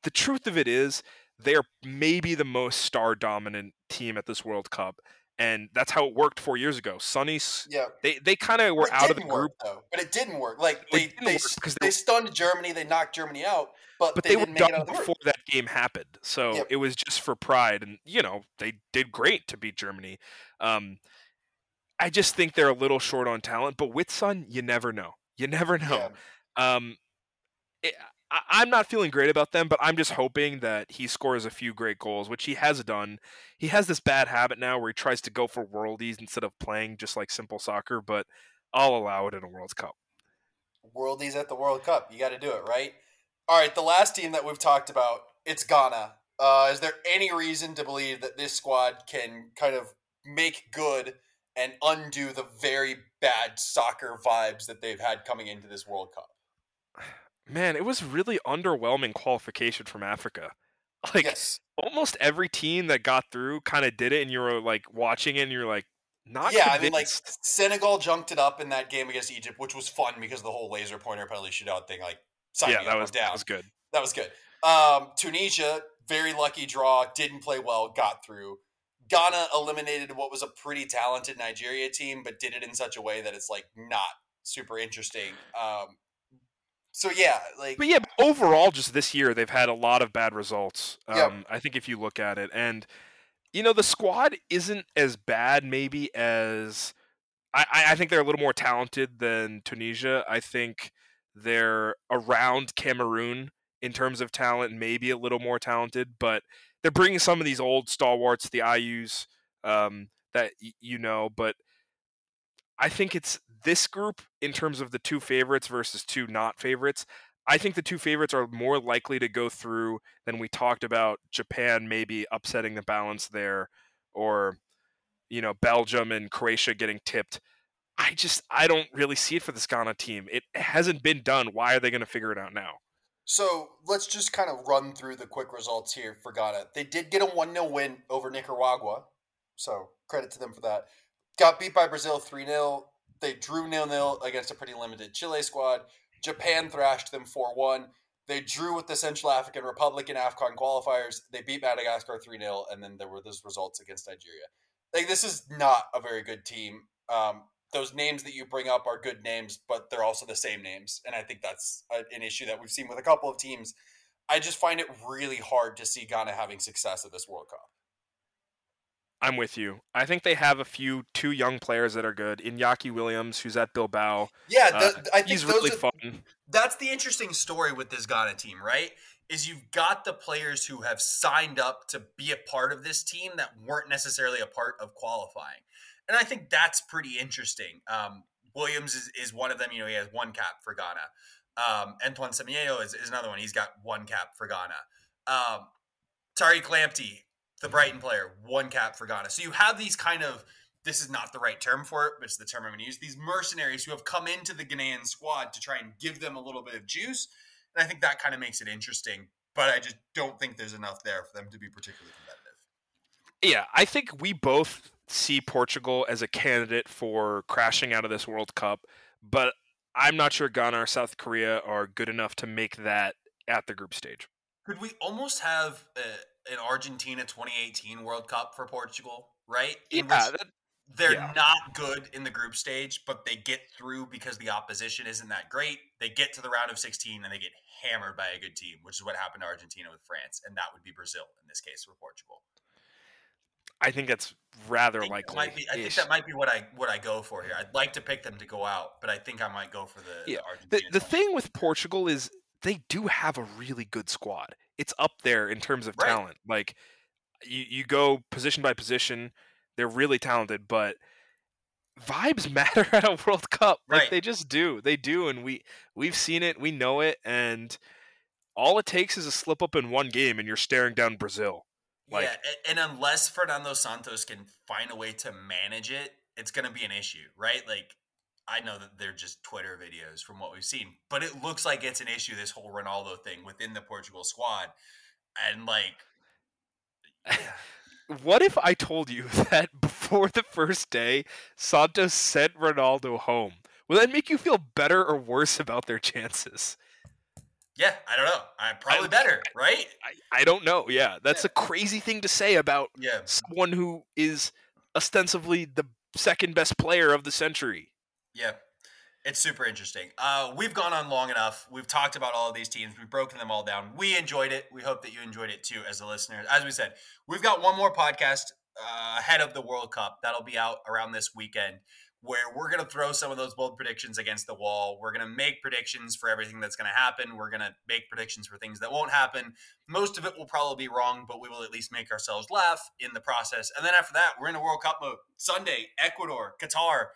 the truth of it is they're maybe the most star dominant team at this World Cup. And that's how it worked four years ago. Sonny's Yeah. they they kind of were out of the didn't work, group, though. But it didn't work. Like they they, because they, they- stunned Germany. They knocked Germany out, but, but they, they, were didn't make it done out of the before that game happened. So Yep. it was just for pride, and you know they did great to beat Germany. Um, I just think they're a little short on talent, but with Son, you never know. You never <laughs> know. Yeah. Um, it, I, I'm not feeling great about them, but I'm just hoping that he scores a few great goals, which he has done. He has this bad habit now where he tries to go for worldies instead of playing just like simple soccer, but I'll allow it in a World Cup. Worldies at the World Cup. You got to do it, right? All right, the last team that we've talked about, it's Ghana. Uh, is there any reason to believe that this squad can kind of make good and undo the very bad soccer vibes that they've had coming into this World Cup? <sighs> <sighs> <sighs> Man, it was really underwhelming qualification from Africa. <laughs> Like yes. almost every team that got through kind of did it, and you were like watching it, and you're like, not yeah, I mean, like. Senegal junked it up in that game against Egypt, which was fun because of the whole laser pointer penalty shootout thing. Like, sign yeah, that up, was down. that was good. That was good. Um, Tunisia, very lucky draw, didn't play well, got through. Ghana eliminated what was a pretty talented Nigeria team, but did it in such a way that it's like not super interesting. Um, so yeah, like But yeah, but overall, just this year, they've had a lot of bad results. Um, Yep. I think if you look at it, and you know, the squad isn't as bad, maybe as I, I I think they're a little more talented than Tunisia. I think they're around Cameroon in terms of talent, maybe a little more talented, but they're bringing some of these old stalwarts, the Ayews um, that y- you know, but. I think it's this group in terms of the two favorites versus two not favorites. I think the two favorites are more likely to go through than we talked about Japan maybe upsetting the balance there or you know Belgium and Croatia getting tipped. I just I don't really see it for this Ghana team. It hasn't been done. Why are they going to figure it out now? So let's just kind of run through the quick results here for Ghana. They did get a 1 0 win over Nicaragua. So credit to them for that. Got beat by Brazil 3 0. They drew 0 0 against a pretty limited Chile squad. Japan thrashed them 4 1. They drew with the Central African Republic in AFCON qualifiers. They beat Madagascar 3 0. And then there were those results against Nigeria. Like, this is not a very good team. Um, those names that you bring up are good names, but they're also the same names, and I think that's a, an issue that we've seen with a couple of teams. I just find it really hard to see Ghana having success at this World Cup. I'm with you. I think they have a few two young players that are good. Iñaki Williams, who's at Bilbao, Yeah, uh, I think he's those really are, fun. That's the interesting story with this Ghana team, right? Is you've got the players who have signed up to be a part of this team that weren't necessarily a part of qualifying. And I think that's pretty interesting. Um, Williams is, is one of them. You know, he has one cap for Ghana. Um, Antoine Semenyo is, is another one. He's got one cap for Ghana. Um, Tariq Lamptey, the Brighton player, one cap for Ghana. So you have these kind of this is not the right term for it, but it's the term I'm going to use. These mercenaries who have come into the Ghanaian squad to try and give them a little bit of juice, and I think that kind of makes it interesting. But I just don't think there's enough there for them to be particularly competitive. Yeah, I think we both see Portugal as a candidate for crashing out of this World Cup, but I'm not sure Ghana or South Korea are good enough to make that at the group stage. Could we almost have a, an Argentina 2018 World Cup for Portugal, right? Yeah, that, they're yeah. not good in the group stage, but they get through because the opposition isn't that great. They get to the round of 16 and they get hammered by a good team, which is what happened to Argentina with France, and that would be Brazil in this case for Portugal. I think that's rather I think, likely. might be, I think that might be what I what I go for here. I'd like to pick them to go out, but I think I might go for the, Yeah, the the, Argentina. the thing with Portugal is they do have a really good squad. It's up there in terms of Right. talent. Like you, you go position by position, they're really talented, but vibes <laughs> matter at a World Cup. Like Right. they just do. They do and we we've seen it, we know it and all it takes is a slip up in one game and you're staring down Brazil. Like- yeah, and unless Fernando Santos can find a way to manage it, it's going to be an issue, right? Like, I know that they're just Twitter videos from what we've seen, but it looks like it's an issue. This whole Ronaldo thing within the Portugal squad, and like, <laughs> What if I told you <laughs> that before the first day, Santos sent Ronaldo home? Will that make you feel better or worse about their chances? yeah, I don't know. I'm probably I- better, right? I, I don't know. Yeah, that's Yeah. a crazy thing to say about Yeah, someone who is ostensibly the second best player of the century. Yeah. It's super interesting. Uh, we've gone on long enough. We've talked about all of these teams. We've broken them all down. We enjoyed it. We hope that you enjoyed it too, as a listener. As we said, we've got one more podcast uh, ahead of the World Cup that'll be out around this weekend, where we're going to throw some of those bold predictions against the wall. We're going to make predictions for everything that's going to happen. We're going to make predictions for things that won't happen. Most of it will probably be wrong, but we will at least make ourselves laugh in the process. And then after that, we're in a World Cup mode. Sunday, Ecuador, Qatar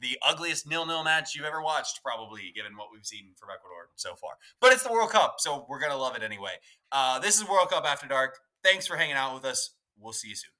the ugliest nil-nil match you've ever watched, probably, given what we've seen from Ecuador so far. But it's the World Cup, so we're gonna love it anyway. Uh, this is World Cup After Dark. Thanks for hanging out with us. We'll see you soon.